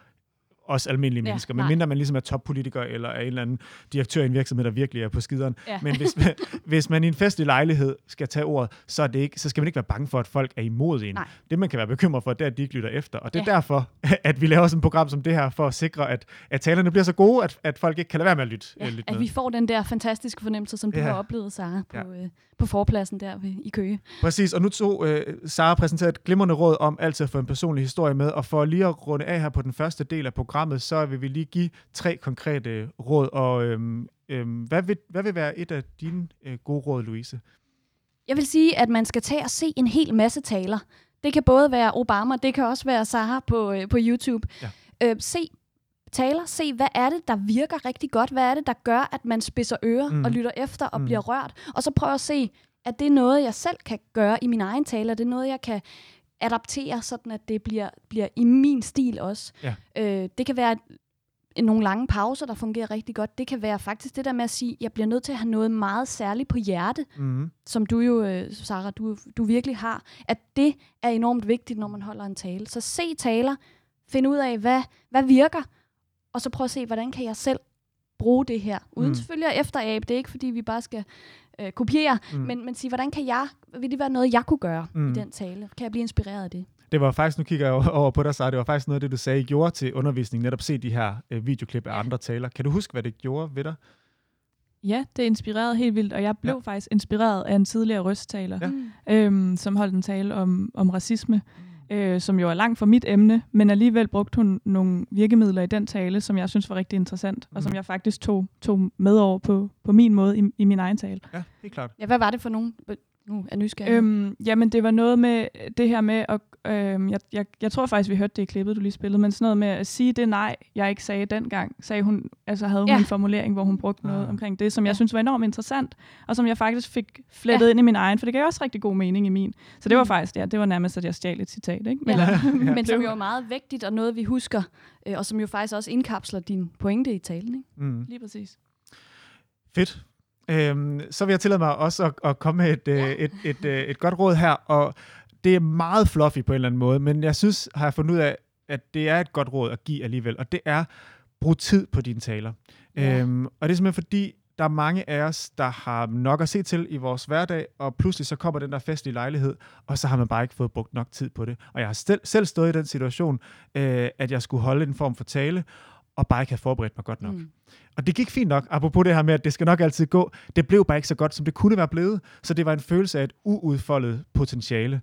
os almindelige Ja, mennesker, men mindre man ligesom er toppolitiker eller er en eller anden direktør i en virksomhed, der virkelig er på skideren. Ja. Men hvis, hvis man i en festlig lejlighed skal tage ordet, så, er det ikke, så skal man ikke være bange for, at folk er imod en. Nej. Det, man kan være bekymret for, det er, at de ikke lytter efter. Og det er Ja. derfor, at vi laver sådan et program som det her, for at sikre, at, at talerne bliver så gode, at, at folk ikke kan lade være med at lytte, Ja, øh, lytte at med. vi får den der fantastiske fornemmelse, som du Ja. har oplevet, Sara, på, Ja. øh, på forpladsen der ved, i Køge. Præcis, og nu tog øh, Sara præsenteret et glimrende råd om altid at få en personlig historie med, og for lige at runde af her på den første del af programmet, programmet, så vil vi lige give tre konkrete råd. Og øhm, øhm, hvad, vil, hvad vil være et af dine øh, gode råd, Louise? Jeg vil sige, at man skal tage og se en hel masse taler. Det kan både være Obama, det kan også være Sahar på, øh, på YouTube. Ja. Øh, se taler, se hvad er det, der virker rigtig godt, hvad er det, der gør, at man spidser ører Mm. og lytter efter og mm. bliver rørt. Og så prøv at se, at det er noget, jeg selv kan gøre i min egen tale, og det er noget, jeg kan adaptere, sådan at det bliver, bliver i min stil også. Ja. Øh, det kan være nogle lange pauser, der fungerer rigtig godt. Det kan være faktisk det der med at sige, jeg bliver nødt til at have noget meget særligt på hjerte, Mm. som du jo, øh, Sarah, du, du virkelig har, at det er enormt vigtigt, når man holder en tale. Så se taler, find ud af, hvad, hvad virker, og så prøv at se, hvordan kan jeg selv bruge det her. Uden Mm. mm. selvfølgelig at efterabe. Det er ikke, fordi vi bare skal øh, kopiere, Mm. mm. men, men sige, hvordan kan jeg, vil det være noget, jeg kunne gøre Mm. mm. i den tale? Kan jeg blive inspireret af det? Det var faktisk, nu kigger jeg over- på dig, så det var faktisk noget af det, du sagde, I gjorde til undervisning, netop se de her øh, videoklip af Ja. andre taler. Kan du huske, hvad det gjorde ved dig? Ja, det inspirerede helt vildt, og jeg blev Ja. faktisk inspireret af en tidligere røsttaler, Ja. ja. øhm, som holdt en tale om, om racisme, øh, som jo er langt fra mit emne, men alligevel brugte hun nogle virkemidler i den tale, som jeg synes var rigtig interessant, mm. og som Mhm. jeg faktisk tog, tog med over på, på min måde i, i min egen tale. Ja, helt klart. Ja, hvad var det for nogen? Nu er nysgerrig. Øhm, jamen, det var noget med det her med, at, øhm, jeg, jeg, jeg tror faktisk, vi hørte det i klippet, du lige spillede, men sådan noget med at sige det nej, jeg ikke sagde dengang, sagde hun, altså havde hun Ja. en formulering, hvor hun brugte noget Ah. omkring det, som jeg Ja. synes var enormt interessant, og som jeg faktisk fik flettet Ja. ind i min egen, for det gav også rigtig god mening i min. Så det var Mm. faktisk, ja, det var nærmest, at jeg stjal et citat, ikke? Ja. Ja. Men som Det jo var- er meget vigtigt, og noget vi husker, øh, og som jo faktisk også indkapsler din pointe i talen. Ikke? Mm. Lige præcis. Fedt. Øhm, så vil jeg tillade mig også at, at komme med et, øh, et, et, øh, et godt råd her, og det er meget fluffy på en eller anden måde, men jeg synes, har jeg fundet ud af, at det er et godt råd at give alligevel, og det er, brug tid på dine taler. Ja. Øhm, og det er simpelthen fordi, der er mange af os, der har nok at se til i vores hverdag, og pludselig så kommer den der festlige lejlighed, og så har man bare ikke fået brugt nok tid på det. Og jeg har selv, selv stået i den situation, øh, at jeg skulle holde en form for tale, og bare ikke have forberedt mig godt nok. Mm. Og det gik fint nok, apropos det her med, at det skal nok altid gå. Det blev bare ikke så godt, som det kunne være blevet. Så det var en følelse af et uudfoldet potentiale.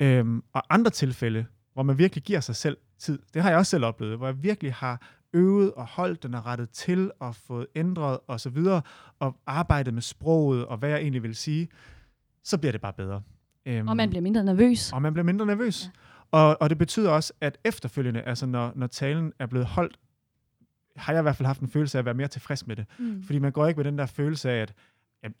Øhm, og andre tilfælde, hvor man virkelig giver sig selv tid, det har jeg også selv oplevet, hvor jeg virkelig har øvet og holdt den og rettet til og fået ændret og så videre, og arbejdet med sproget og hvad jeg egentlig vil sige, så bliver det bare bedre. Øhm, Og man bliver mindre nervøs. og man bliver mindre nervøs. Ja. Og, og det betyder også, at efterfølgende, altså når, når talen er blevet holdt, har jeg i hvert fald haft en følelse af at være mere tilfreds med det. Mm. Fordi man går ikke med den der følelse af, at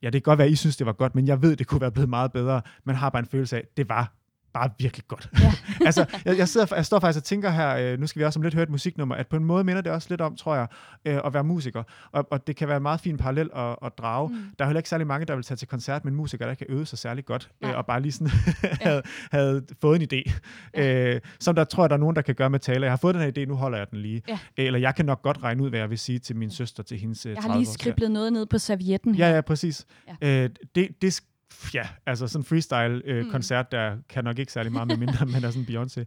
ja, det kan godt være, at I synes, det var godt, men jeg ved, det kunne være blevet meget bedre. Man har bare en følelse af, at det var bare virkelig godt. Ja. altså, jeg, jeg, sidder, jeg står faktisk og tænker her, øh, nu skal vi også om lidt høre et musiknummer, at på en måde minder det også lidt om, tror jeg, øh, at være musiker. Og, og det kan være en meget fin parallel at, at drage. Mm. Der er heller ikke særlig mange, der vil tage til koncert med en musiker, der kan øve sig særlig godt, øh, Nej. og bare lige sådan havde, havde fået en idé. Ja. Øh, som der tror jeg, der er nogen, der kan gøre med taler. Jeg har fået den her idé, nu holder jeg den lige. Ja. Eller jeg kan nok godt regne ud, hvad jeg vil sige til min søster til hendes øh, Jeg har lige 30-års- skriblet noget ned på servietten her. Ja, ja, præcis. Ja. Ja. Øh, det, det, ja, altså sådan en freestyle-koncert, øh, Mm. koncert, der kan nok ikke særlig meget med mindre, men er sådan Beyoncé.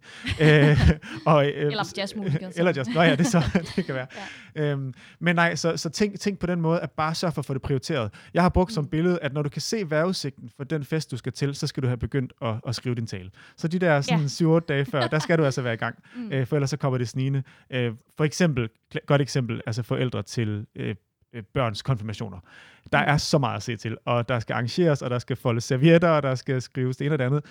øh, og, øh, Eller jazzmusiker, så. eller jazz. Nå ja, det, så, det kan være. Ja. Øhm, men nej, så, så tænk, tænk på den måde, at bare sørge for at få det prioriteret. Jeg har brugt mm. som Mm. billede, at når du kan se vejrudsigten for den fest, du skal til, så skal du have begyndt at, at skrive din tale. Så de der sådan, Ja. 7-8 dage før, der skal du altså være i gang. Mm. Øh, for ellers så kommer det snigende. Øh, for eksempel, godt eksempel, altså forældre til øh, øh, børns konfirmationer. Der er så meget at se til, og der skal arrangeres, og der skal foldes servietter, og der skal skrives det ene og det andet.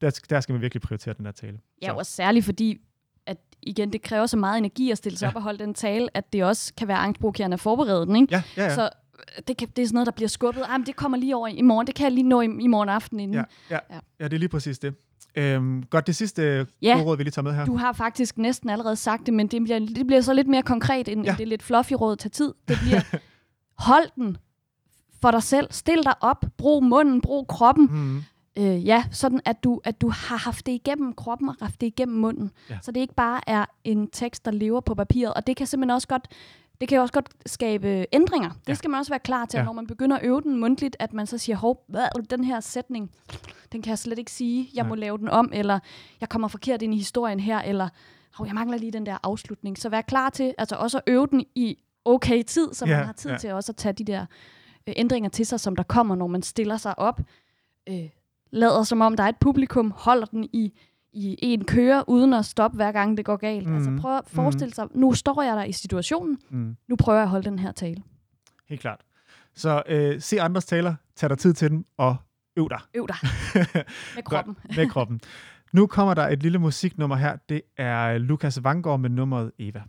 Der, der skal man virkelig prioritere den her tale. Ja, Så. og særligt fordi, at igen, det kræver så meget energi at stille sig Ja. op og holde den tale, at det også kan være angstprovokerende at forberede den, ikke? Ja, ja, ja. Så øh, det, kan, det er sådan noget, der bliver skubbet. Ej, men det kommer lige over i morgen. Det kan jeg lige nå i, i morgen aften inden. ja, Ja. ja. ja, det er lige præcis det. Øhm, godt, det sidste Ja. råd, vi lige tager med her. Du har faktisk næsten allerede sagt det, men det bliver, det bliver så lidt mere konkret, end, ja. End det lidt fluffy råd til tid. Det bliver, hold den for dig selv. Stil dig op. Brug munden. Brug kroppen. Mm. Øh, ja, sådan at du, at du har haft det igennem kroppen og haft det igennem munden. Ja. Så det ikke bare er en tekst, der lever på papiret. Og det kan simpelthen også godt, det kan jo også godt skabe ændringer. Det Ja. skal man også være klar til, Ja. når man begynder at øve den mundtligt, at man så siger, hov, hvad, den her sætning, den kan jeg slet ikke sige. Jeg Nej. må lave den om, eller jeg kommer forkert ind i historien her, eller hov, jeg mangler lige den der afslutning. Så vær klar til altså også at øve den i okay tid, så Ja, man har tid ja. til også at tage de der øh, ændringer til sig, som der kommer, når man stiller sig op. Øh, lader som om, der er et publikum, holder den i, i en køre, uden at stoppe hver gang det går galt. Mm. Altså prøv at forestille sig, nu står jeg der i situationen, Mm. nu prøver jeg at holde den her tale. Helt klart. Så øh, se andres taler, tag dig tid til dem, og øv dig Øv dig med kroppen. med kroppen. Nu kommer der et lille musiknummer her. Det er Lukas Vangård med nummeret. Eva,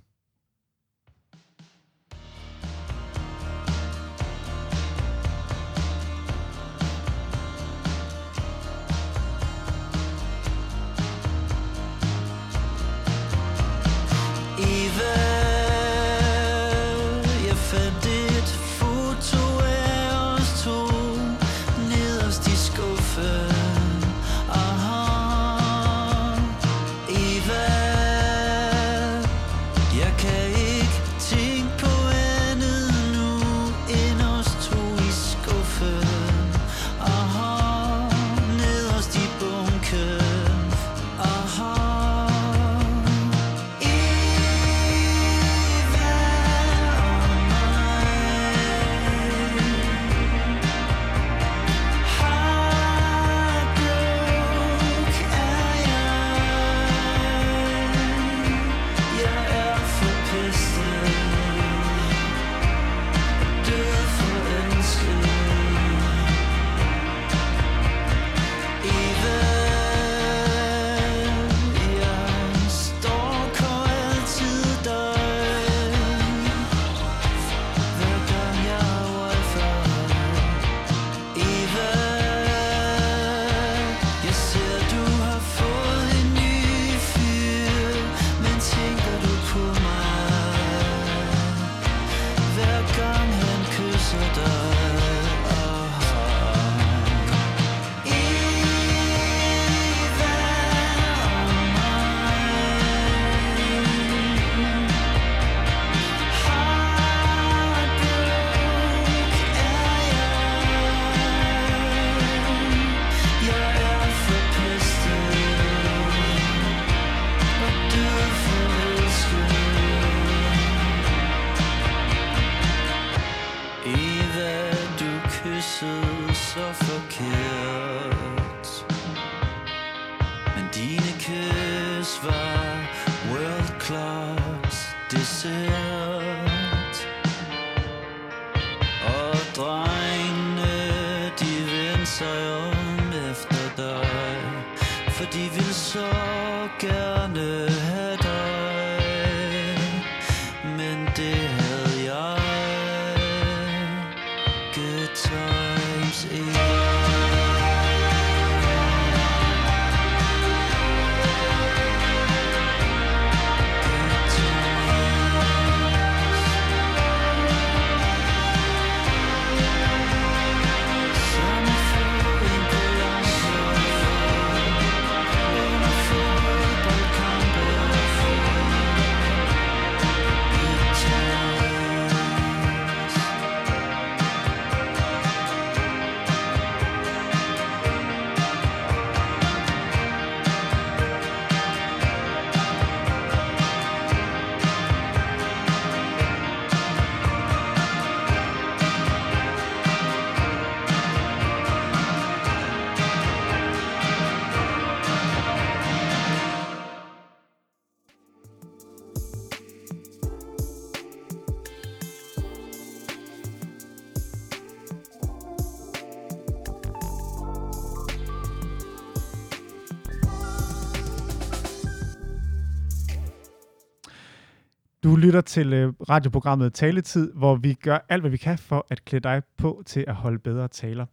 Du lytter til øh, radioprogrammet Taletid, hvor vi gør alt, hvad vi kan for at klæde dig på til at holde bedre taler.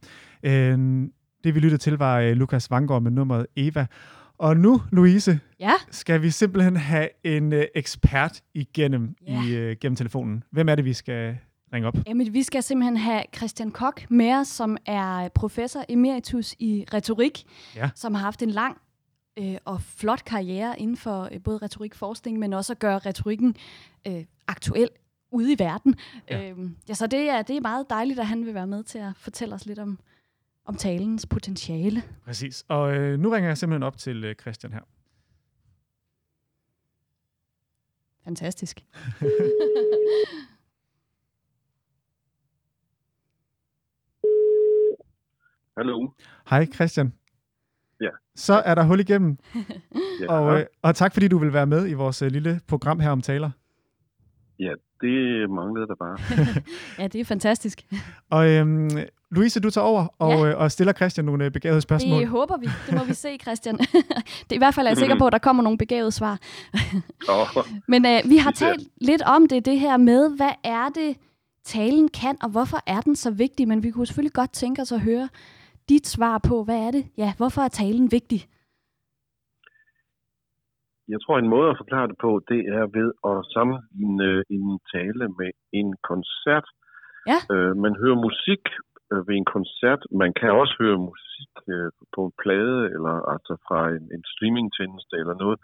Øh, det vi lyttede til var øh, Lukas Vangård med nummeret Eva. Og nu, Louise, Ja, skal vi simpelthen have en øh, ekspert igennem Ja. i, gennem telefonen. Hvem er det, vi skal ringe op? Jamen, vi skal simpelthen have Christian Kok med os, som er professor emeritus i retorik, Ja. som har haft en lang øh, og flot karriere inden for øh, både retorikforskning, men også at gøre retorikken øh, aktuel ude i verden. Ja. Ja. Øhm, ja, så det er, det er meget dejligt, at han vil være med til at fortælle os lidt om, om talens potentiale. Præcis. Og øh, nu ringer jeg simpelthen op til øh, Christian her. Fantastisk. Hallo. Hej Christian. Ja. Så er der hul igennem, Ja, og, øh, og tak fordi du vil være med i vores øh, lille program her om taler. ja det manglede der bare. Ja, det er fantastisk. Og øhm, Louise, du tager over og, Ja. øh, og stiller Christian nogle øh, begavede spørgsmål. Det håber vi. Det må vi se, Christian. det er i hvert fald er jeg sikker på, at der kommer nogle begavede svar. Men øh, vi har talt lidt om det, det her med, hvad er det, talen kan, og hvorfor er den så vigtig? Men vi kunne selvfølgelig godt tænke os at høre dit svar på, hvad er det? Ja, hvorfor er talen vigtig? jeg tror, en måde at forklare det på, det er ved at sammenligne øh, en tale med en koncert. Ja. Øh, man hører musik øh, ved en koncert. Man kan også høre musik øh, på en plade, eller altså fra en, en streamingtjeneste eller noget.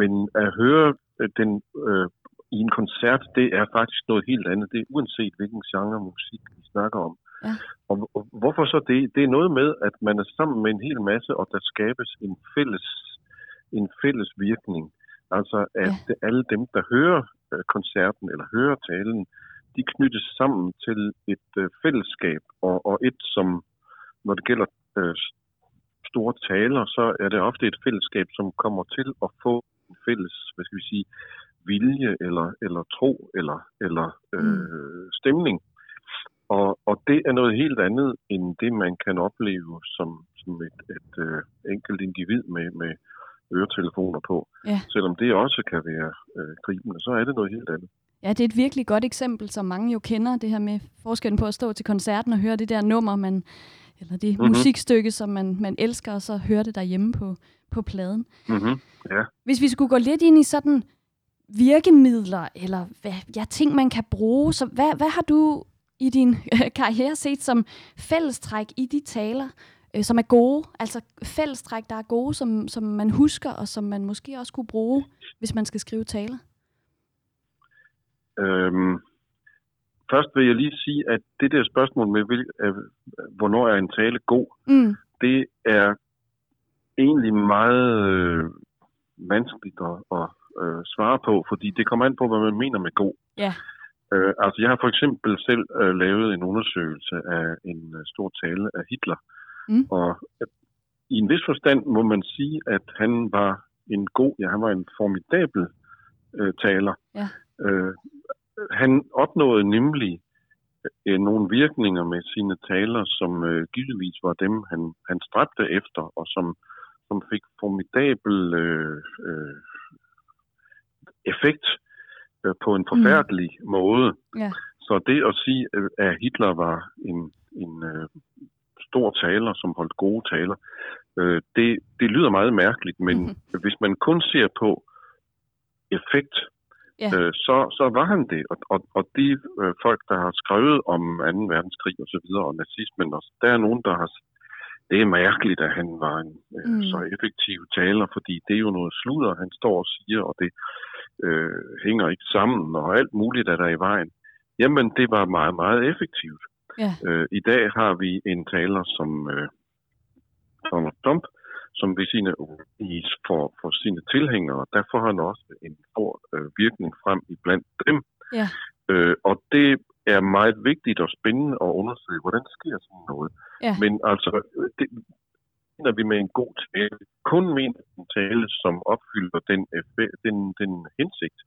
Men at høre øh, den øh, i en koncert, det er faktisk noget helt andet. Det er uanset hvilken genre musik vi snakker om. Ja. Og, hvorfor så det? Det er noget med, at man er sammen med en hel masse, og der skabes en fælles en fælles virkning. Altså at ja. alle dem, der hører øh, koncerten eller hører talen, de knyttes sammen til et øh, fællesskab, og, og et som, når det gælder øh, store taler, så er det ofte et fællesskab, som kommer til at få en fælles, hvad skal vi sige, vilje eller, eller tro eller, eller øh, stemning. Og, og det er noget helt andet end det, man kan opleve som, som et, et øh, enkelt individ med, med øretelefoner på. Ja. Selvom det også kan være øh, gribende, så er det noget helt andet. Ja, det er et virkelig godt eksempel, som mange jo kender, det her med forskellen på at stå til koncerten og høre det der nummer, man, eller det Mhm. mm-hmm. musikstykke, som man, man elsker, og så høre det derhjemme på, på pladen. Mm-hmm. Ja. Hvis vi skulle gå lidt ind i sådan virkemidler, eller hvad, ja, ting, man kan bruge, så hvad, hvad har du i din karriere set som fællestræk i de taler, øh, som er gode? Altså fællestræk, der er gode, som, som man husker, og som man måske også kunne bruge, hvis man skal skrive taler? Øhm, først vil jeg lige sige, at det der spørgsmål med, hvil, øh, hvornår er en tale god, Mm. det er egentlig meget øh, vanskeligt at, at øh, svare på, fordi det kommer an på, hvad man mener med god. Ja. Øh, altså, jeg har for eksempel selv øh, lavet en undersøgelse af en øh, stor tale af Hitler, Mm. og øh, i en vis forstand må man sige, at han var en god, ja, han var en formidabel øh, taler. Ja. Øh, han opnåede nemlig øh, nogle virkninger med sine taler, som øh, givetvis var dem, han, han stræbte efter, og som, som fik formidabel øh, øh, effekt øh, på en forfærdelig mm. måde. Ja. Så det at sige, øh, at Hitler var en, en øh, stor taler, som holdt gode taler, øh, det, det lyder meget mærkeligt, men mm-hmm. hvis man kun ser på effekt, Ja. øh, så, så var han det. Og, og, og de øh, folk, der har skrevet om 2. verdenskrig og så videre, og nazismen, også, der er nogen, der har det er mærkeligt, at han var en øh, Mm. mm. så effektiv taler, fordi det er jo noget sludder, han står og siger, og det øh, hænger ikke sammen, og alt muligt er der i vejen. Jamen, det var meget, meget effektivt. Ja. Øh, I dag har vi en taler som øh, Donald Trump, som ved sine is for, for sine tilhængere, der får han også en stor øh, virkning frem i blandt dem. Ja. Øh, og det er meget vigtigt og spændende at undersøge, hvordan sker sådan noget. Ja. Men altså, det mener vi med en god tale, kun mener en tale, som opfylder den, den, den hensigt,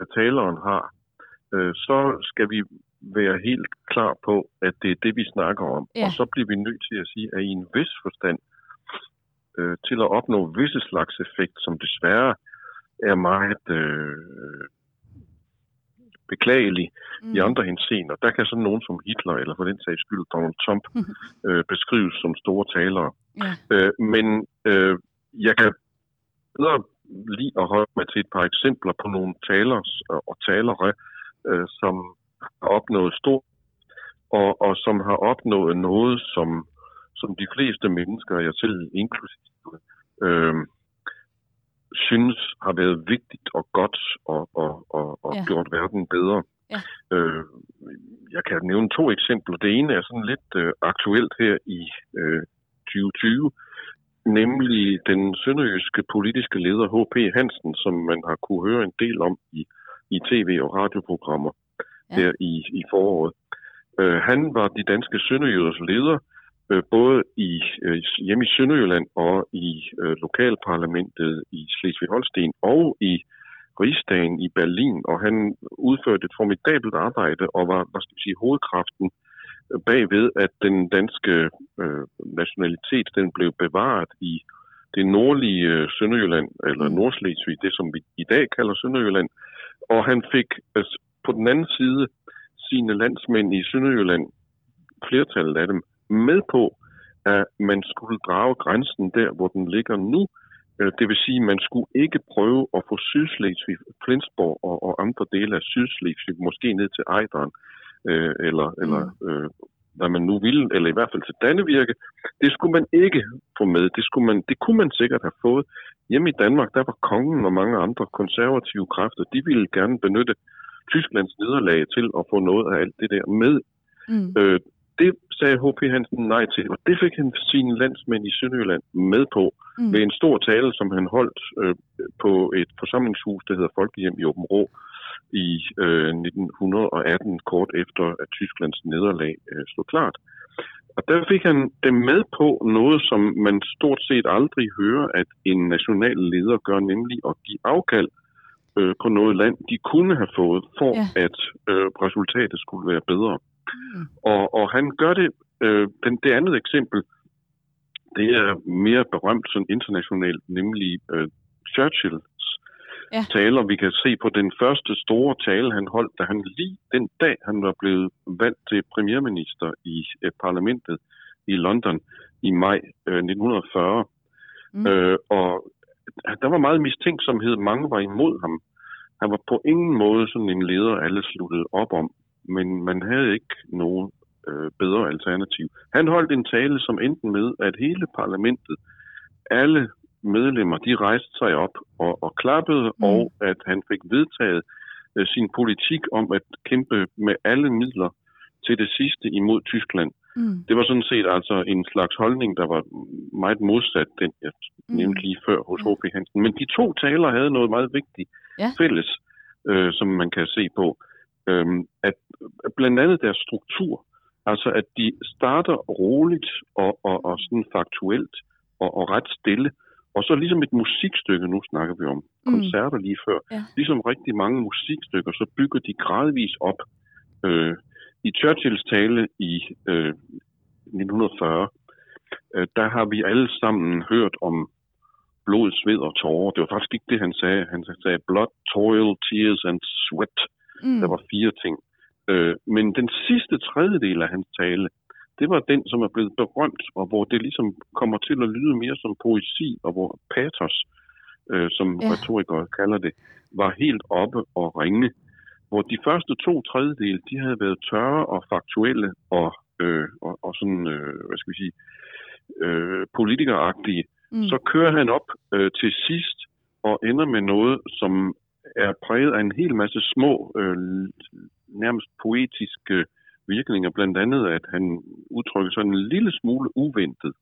at taleren har, øh, så skal vi være helt klar på, at det er det, vi snakker om. Ja. Og så bliver vi nødt til at sige, at i en vis forstand, øh, til at opnå visse slags effekt, som desværre er meget øh, beklagelig mm. i andre henseender. Der kan sådan nogen som Hitler, eller for den sags skyld Donald Trump, øh, beskrives som store talere. Ja. Øh, men øh, jeg kan bedre lige at holde mig til et par eksempler på nogle talers øh, og talere, øh, som har opnået stort, og, og som har opnået noget, som, som de fleste mennesker, jeg selv inklusive, øh, synes har været vigtigt og godt og, og, og, og Ja. gjort verden bedre. Ja. Øh, jeg kan nævne to eksempler. Det ene er sådan lidt øh, aktuelt her i øh, 2020, nemlig den sønderjyske politiske leder H.P. Hansen, som man har kunne høre en del om i, i tv- og radioprogrammer Ja. ja. her i, i foråret. Øh, han var de danske sønderjyders leder, øh, både i øh, hjemme i Sønderjylland og i øh, lokalparlamentet i Slesvig-Holsten og i Rigsdagen i Berlin, og han udførte et formidabelt arbejde og var, hvad skal vi sige, hovedkraften bagved, at den danske øh, nationalitet den blev bevaret i det nordlige øh, Sønderjylland, eller Mm. Nordslesvig, det som vi i dag kalder Sønderjylland. Og han fik altså, på den anden side sine landsmænd i Sønderjylland, flertallet af dem, med på, at man skulle drage grænsen der, hvor den ligger nu. Øh, Det vil sige, at man skulle ikke prøve at få Sydslesvig, Flensborg og, og andre dele af Sydslesvig, måske ned til Ejderen, øh, eller, mm. eller øh, hvad man nu ville, eller i hvert fald til Dannevirke. Det skulle man ikke få med. Det, skulle man, det kunne man sikkert have fået. Hjemme i Danmark, der var kongen og mange andre konservative kræfter, de ville gerne benytte Tysklands nederlag til at få noget af alt det der med. Mm. Øh, det sagde H.P. Hansen nej til, og det fik han sine landsmænd i Sønderjylland med på Mm. ved en stor tale, som han holdt øh, på et forsamlingshus, der hedder Folkehjem i Åben Rå i øh, 1918, kort efter at Tysklands nederlag øh, stod klart. Og der fik han dem med på noget, som man stort set aldrig hører, at en national leder gør, nemlig at give afkald øh, på noget land, de kunne have fået, for Ja. ja. at øh, resultatet skulle være bedre. Mm. Og, og han gør det, øh, den, det andet eksempel, det er mere berømt sådan internationalt, nemlig øh, Churchills Ja. taler. Vi kan se på den første store tale, han holdt, da han lige den dag, han var blevet valgt til premierminister i øh, parlamentet i London i maj øh, 1940. Mm. Øh, og der var meget mistænksomhed. Mange var imod ham. Han var på ingen måde sådan en leder, alle sluttede op om. Men man havde ikke nogen øh, bedre alternativ. Han holdt en tale, som endte med, at hele parlamentet, alle medlemmer, de rejste sig op og, og klappede, Mm. og at han fik vedtaget øh, sin politik om at kæmpe med alle midler til det sidste imod Tyskland. Mm. Det var sådan set altså en slags holdning, der var meget modsat den, jeg Mm. nævnte lige før hos. H.P. Hansen. Men de to taler havde noget meget vigtigt Ja. fælles, øh, som man kan se på. Øhm, at blandt andet deres struktur, altså at de starter roligt og, og, og sådan faktuelt og, og ret stille, og så ligesom et musikstykke, nu snakker vi om Mm. koncerter lige før, Ja. ligesom rigtig mange musikstykker, så bygger de gradvis op. Øh, I Churchills tale i øh, 1940, øh, der har vi alle sammen hørt om blod, sved og tårer. Det var faktisk ikke det, han sagde. Han sagde blood, toil, tears and sweat. Mm. Der var fire ting. Øh, men den sidste tredjedel af hans tale, det var den, som er blevet berømt, og hvor det ligesom kommer til at lyde mere som poesi, og hvor patos, øh, som Ja. retorikere kalder det, var helt oppe og ringe. Hvor de første to tredjedele, de havde været tørre og faktuelle og, øh, og, og sådan, øh, hvad skal vi sige, øh, politikeragtige. Mm. Så kører han op øh, til sidst og ender med noget, som er præget af en hel masse små, øh, nærmest poetiske virkninger. Blandt andet, at han udtrykker sådan en lille smule uventet.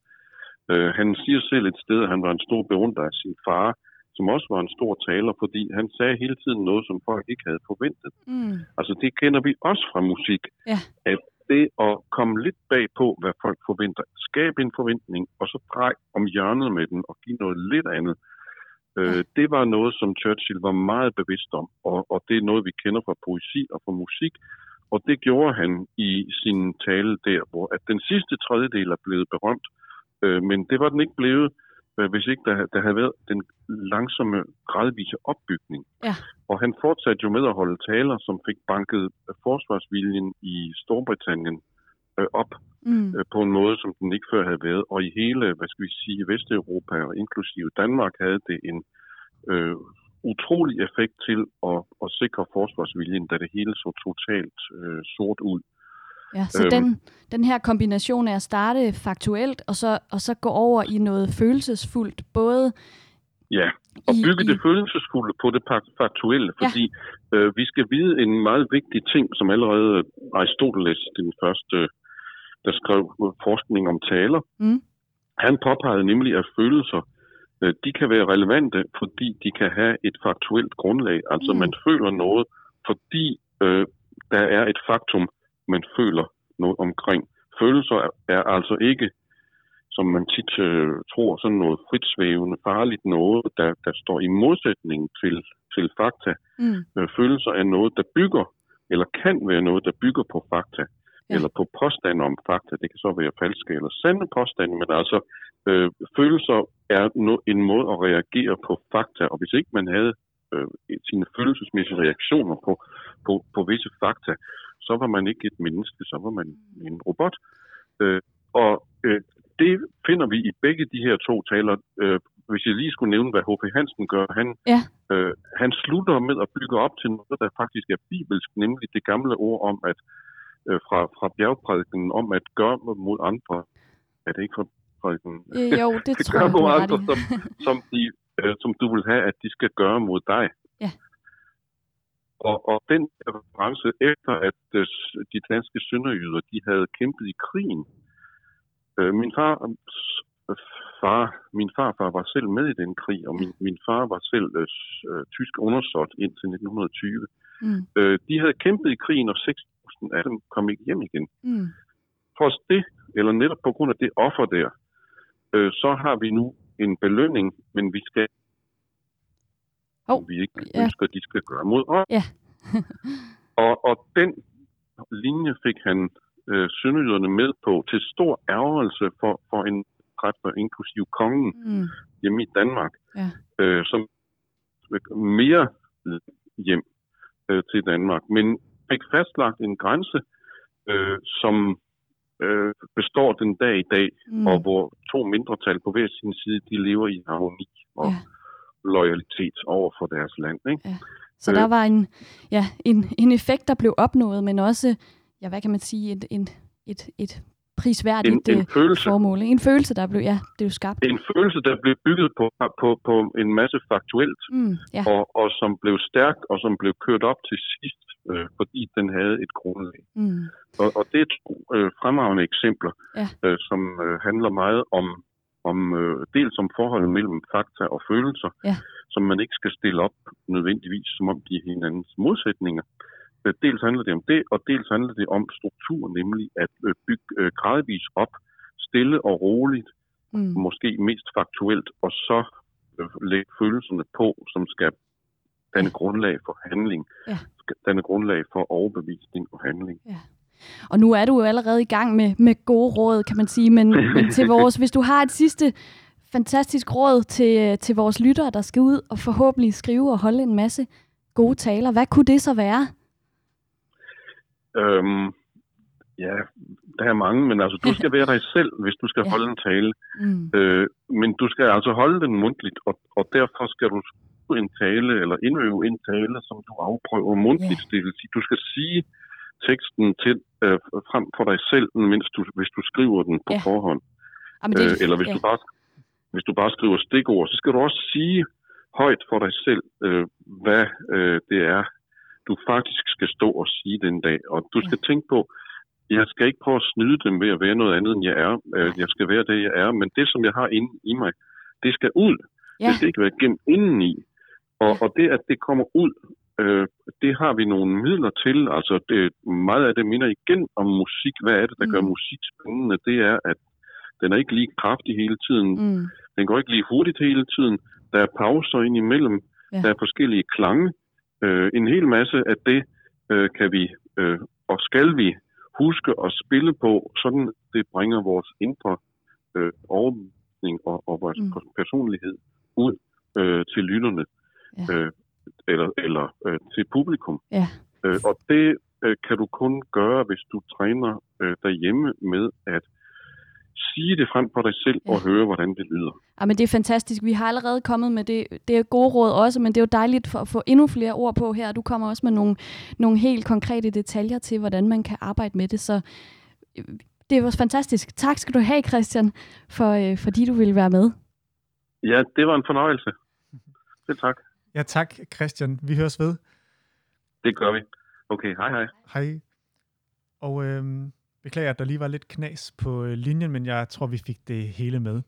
Øh, han siger selv et sted, at han var en stor beundrer af sin far, som også var en stor taler, fordi han sagde hele tiden noget, som folk ikke havde forventet. Mm. Altså det kender vi også fra musik. Ja. At det at komme lidt bag på, hvad folk forventer, skabe en forventning, og så drej om hjørnet med den og give noget lidt andet. Øh, det var noget, som Churchill var meget bevidst om, og, og det er noget, vi kender fra poesi og fra musik. Og det gjorde han i sin tale der, hvor at den sidste tredjedel er blevet berømt, øh, men det var den ikke blevet, øh, hvis ikke der, der havde været den langsomme, gradvise opbygning. Ja. Og han fortsatte jo med at holde taler, som fik banket forsvarsviljen i Storbritannien øh, op Mm. øh, på en måde, som den ikke før havde været. Og i hele, hvad skal vi sige, Vesteuropa og inklusive Danmark havde det en øh, utrolig effekt til at, at sikre forsvarsviljen, da det hele så totalt øh, sort ud. Ja, så Øhm. den, den her kombination af at starte faktuelt, og så, og så gå over i noget følelsesfuldt, både Ja, og i, bygge i, det følelsesfulde på det faktuelle, Ja. fordi øh, vi skal vide en meget vigtig ting, som allerede Aristoteles, den første, der skrev forskning om taler, Mm. han påpegede nemlig, at følelser, øh, de kan være relevante, fordi de kan have et faktuelt grundlag. Altså Mm. man føler noget, fordi øh, der er et faktum, man føler noget omkring. følelser er, er altså ikke, som man tit øh, tror, sådan noget fritsvævende, farligt noget, der, der står i modsætning til, til fakta. Mm. Øh, følelser er noget, der bygger, eller kan være noget, der bygger på fakta, Ja. eller på påstande om fakta. Det kan så være falske eller sande påstande, men altså, øh, følelser er no, en måde at reagere på fakta, og hvis ikke man havde øh, sine følelsesmæssige reaktioner på, på, på visse fakta, så var man ikke et menneske, så var man en robot. Øh, og øh, det finder vi i begge de her to taler. Øh, hvis jeg lige skulle nævne, hvad H.P. Hansen gør, han, Ja. øh, han slutter med at bygge op til noget, der faktisk er bibelsk, nemlig det gamle ord om, at øh, fra, fra bjergprædiken om at gøre mod andre. Er det ikke fra prædiken? Jo, det tror gør jeg, mod andre, som, som, de, øh, som du vil have, at de skal gøre mod dig. Ja. Og, og den reference efter, at øh, de danske sønderjyder, de havde kæmpet i krigen. Øh, min far, øh, far, min farfar var selv med i den krig, og min, min far var selv øh, øh, tysk undersåt indtil 1920. Mm. Øh, de havde kæmpet i krigen, og 6.000 af dem kom ikke hjem igen. Mm. Trods det, eller netop på grund af det offer der, øh, så har vi nu en belønning, men vi skal Hov, vi ikke ja. ønsker, de skal gøre mod os. Ja. og, og den linje fik han øh, sønderjyderne med på til stor ærgelse for, for en kræfter, inklusiv kongen Mm. hjemme i Danmark, Ja. øh, som mere hjem øh, til Danmark, men fik fastlagt en grænse, øh, som øh, består den dag i dag, Mm. og hvor to mindretal på hver sin side, de lever i harmoni og Ja. loyalitet over for deres land. Ikke? Så der var en, ja, en, en effekt, der blev opnået, men også, ja, hvad kan man sige, et, en, et, et prisværdigt En, en øh, følelse, formål. En følelse, der blev, ja, det blev skabt. en følelse, der blev bygget på, på, på en masse faktuelt, Mm, ja, og, og som blev stærk, og som blev kørt op til sidst, øh, fordi den havde et grundlag. mm, Og, og det er to øh, fremragende eksempler, Ja. øh, som øh, handler meget om, om øh, dels om forholdet mellem fakta og følelser, Ja. som man ikke skal stille op nødvendigvis, som om de er hinandens modsætninger. Øh, Dels handler det om det, og dels handler det om struktur, nemlig at øh, bygge øh, gradvis op, stille og roligt, mm, måske mest faktuelt, og så lægge følelserne på, som skal danne grundlag for handling, Ja. danne grundlag for overbevisning og handling. Og nu er du jo allerede i gang med, med gode råd, kan man sige, men, men til vores, hvis du har et sidste fantastisk råd til, til vores lyttere, der skal ud og forhåbentlig skrive og holde en masse gode taler, hvad kunne det så være? Øhm, ja, der er mange, men altså, du skal være dig selv, hvis du skal Ja. holde en tale. Mm, Øh, men du skal altså holde den mundtligt, og, og derfor skal du en tale, eller indøve en tale, som du afprøver mundtligt. Ja. Det vil sige, du skal sige teksten til øh, frem for dig selv, mens du, hvis du skriver den på Ja. forhånd. ah, men det, Øh, eller hvis, ja, du bare, hvis du bare skriver stikord, så skal du også sige højt for dig selv, øh, hvad øh, det er, du faktisk skal stå og sige den dag. Og du skal tænke på, jeg skal ikke prøve at snyde dem ved at være noget andet, end jeg er. Øh, jeg skal være det, jeg er. Men det, som jeg har inde i mig, det skal ud. ja, Det skal ikke være gemt indeni. Og, og det, at det kommer ud, øh, det har vi nogle midler til. Altså, det, meget af det minder igen om musik. Hvad er det, der Mm. gør musik spændende? Det er, at den er ikke lige kraftig hele tiden. mm, Den går ikke lige hurtigt hele tiden. Der er pauser indimellem. Ja. Der er forskellige klange. Øh, en hel masse af det øh, kan vi øh, og skal vi huske at spille på, sådan det bringer vores indre øh, overbevisning og, og vores Mm. personlighed ud øh, til lytterne Ja. øh, eller, eller øh, til publikum. Ja. Øh, og det øh, kan du kun gøre, hvis du træner øh, derhjemme med at sige det frem for dig selv Ja. og høre, hvordan det lyder. Ah, men det er fantastisk. Vi har allerede kommet med det, det er gode råd også, men det er jo dejligt for at få endnu flere ord på her. Du kommer også med nogle, nogle helt konkrete detaljer til, hvordan man kan arbejde med det. Så øh, det var fantastisk. Tak skal du have, Christian, for, øh, fordi du ville være med. Ja, det var en fornøjelse. Selv tak. Ja, tak, Christian. Vi høres ved. Det gør vi. Okay, hej hej. Hej. Og øhm, beklager, at der lige var lidt knas på øh, linjen, men jeg tror, vi fik det hele med.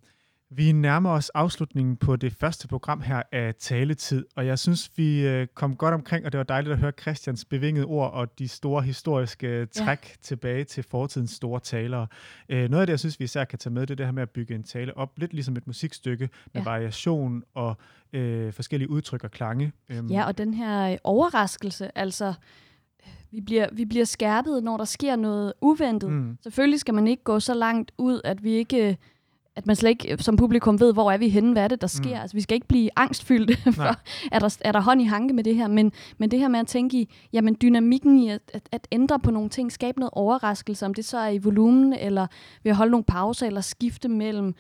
Vi nærmer os afslutningen på det første program her af Taletid, og jeg synes, vi øh, kom godt omkring, og det var dejligt at høre Christians bevingede ord og de store historiske træk ja. tilbage til fortidens store talere. Øh, noget af det, jeg synes, vi især kan tage med, det er det her med at bygge en tale op, lidt ligesom et musikstykke med ja. variation og øh, forskellige udtryk og klange. Øhm. Ja, og den her overraskelse, altså vi bliver, vi bliver skærpet, når der sker noget uventet. Mm. Selvfølgelig skal man ikke gå så langt ud, at vi ikke at man slet ikke som publikum ved, hvor er vi henne, hvad er det, der sker. Mm. Altså, vi skal ikke blive angstfyldte, for er der, er der hånd i hanke med det her, men, men det her med at tænke i, jamen dynamikken i at, at, at ændre på nogle ting, skabe noget overraskelse, om det så er i volumen, eller ved at holde nogle pauser, eller skifte mellem,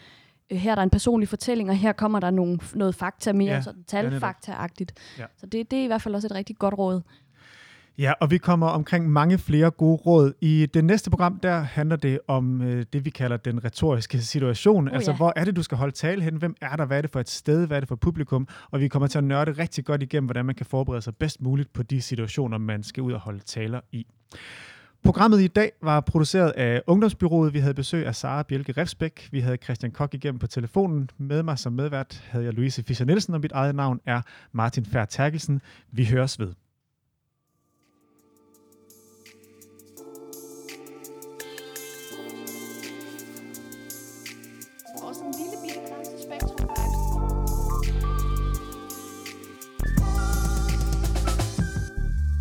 øh, her er der en personlig fortælling, og her kommer der nogle, noget fakta mere, ja, sådan talfakta-agtigt. Ja. Så det, det er i hvert fald også et rigtig godt råd. Ja, og vi kommer omkring mange flere gode råd. I det næste program, der handler det om øh, det, vi kalder den retoriske situation. Oh, altså, ja. hvor er det, du skal holde tale hen? Hvem er der? Hvad er det for et sted? Hvad er det for publikum? Og vi kommer til at nørde rigtig godt igennem, hvordan man kan forberede sig bedst muligt på de situationer, man skal ud og holde taler i. Programmet i dag var produceret af Ungdomsbyrået. Vi havde besøg af Sara Bjelke Refsbæk. Vi havde Christian Kok igennem på telefonen. Med mig som medvært havde jeg Louise Fischer Nielsen, og mit eget navn er Martin Fær Terkelsen. Vi høres ved.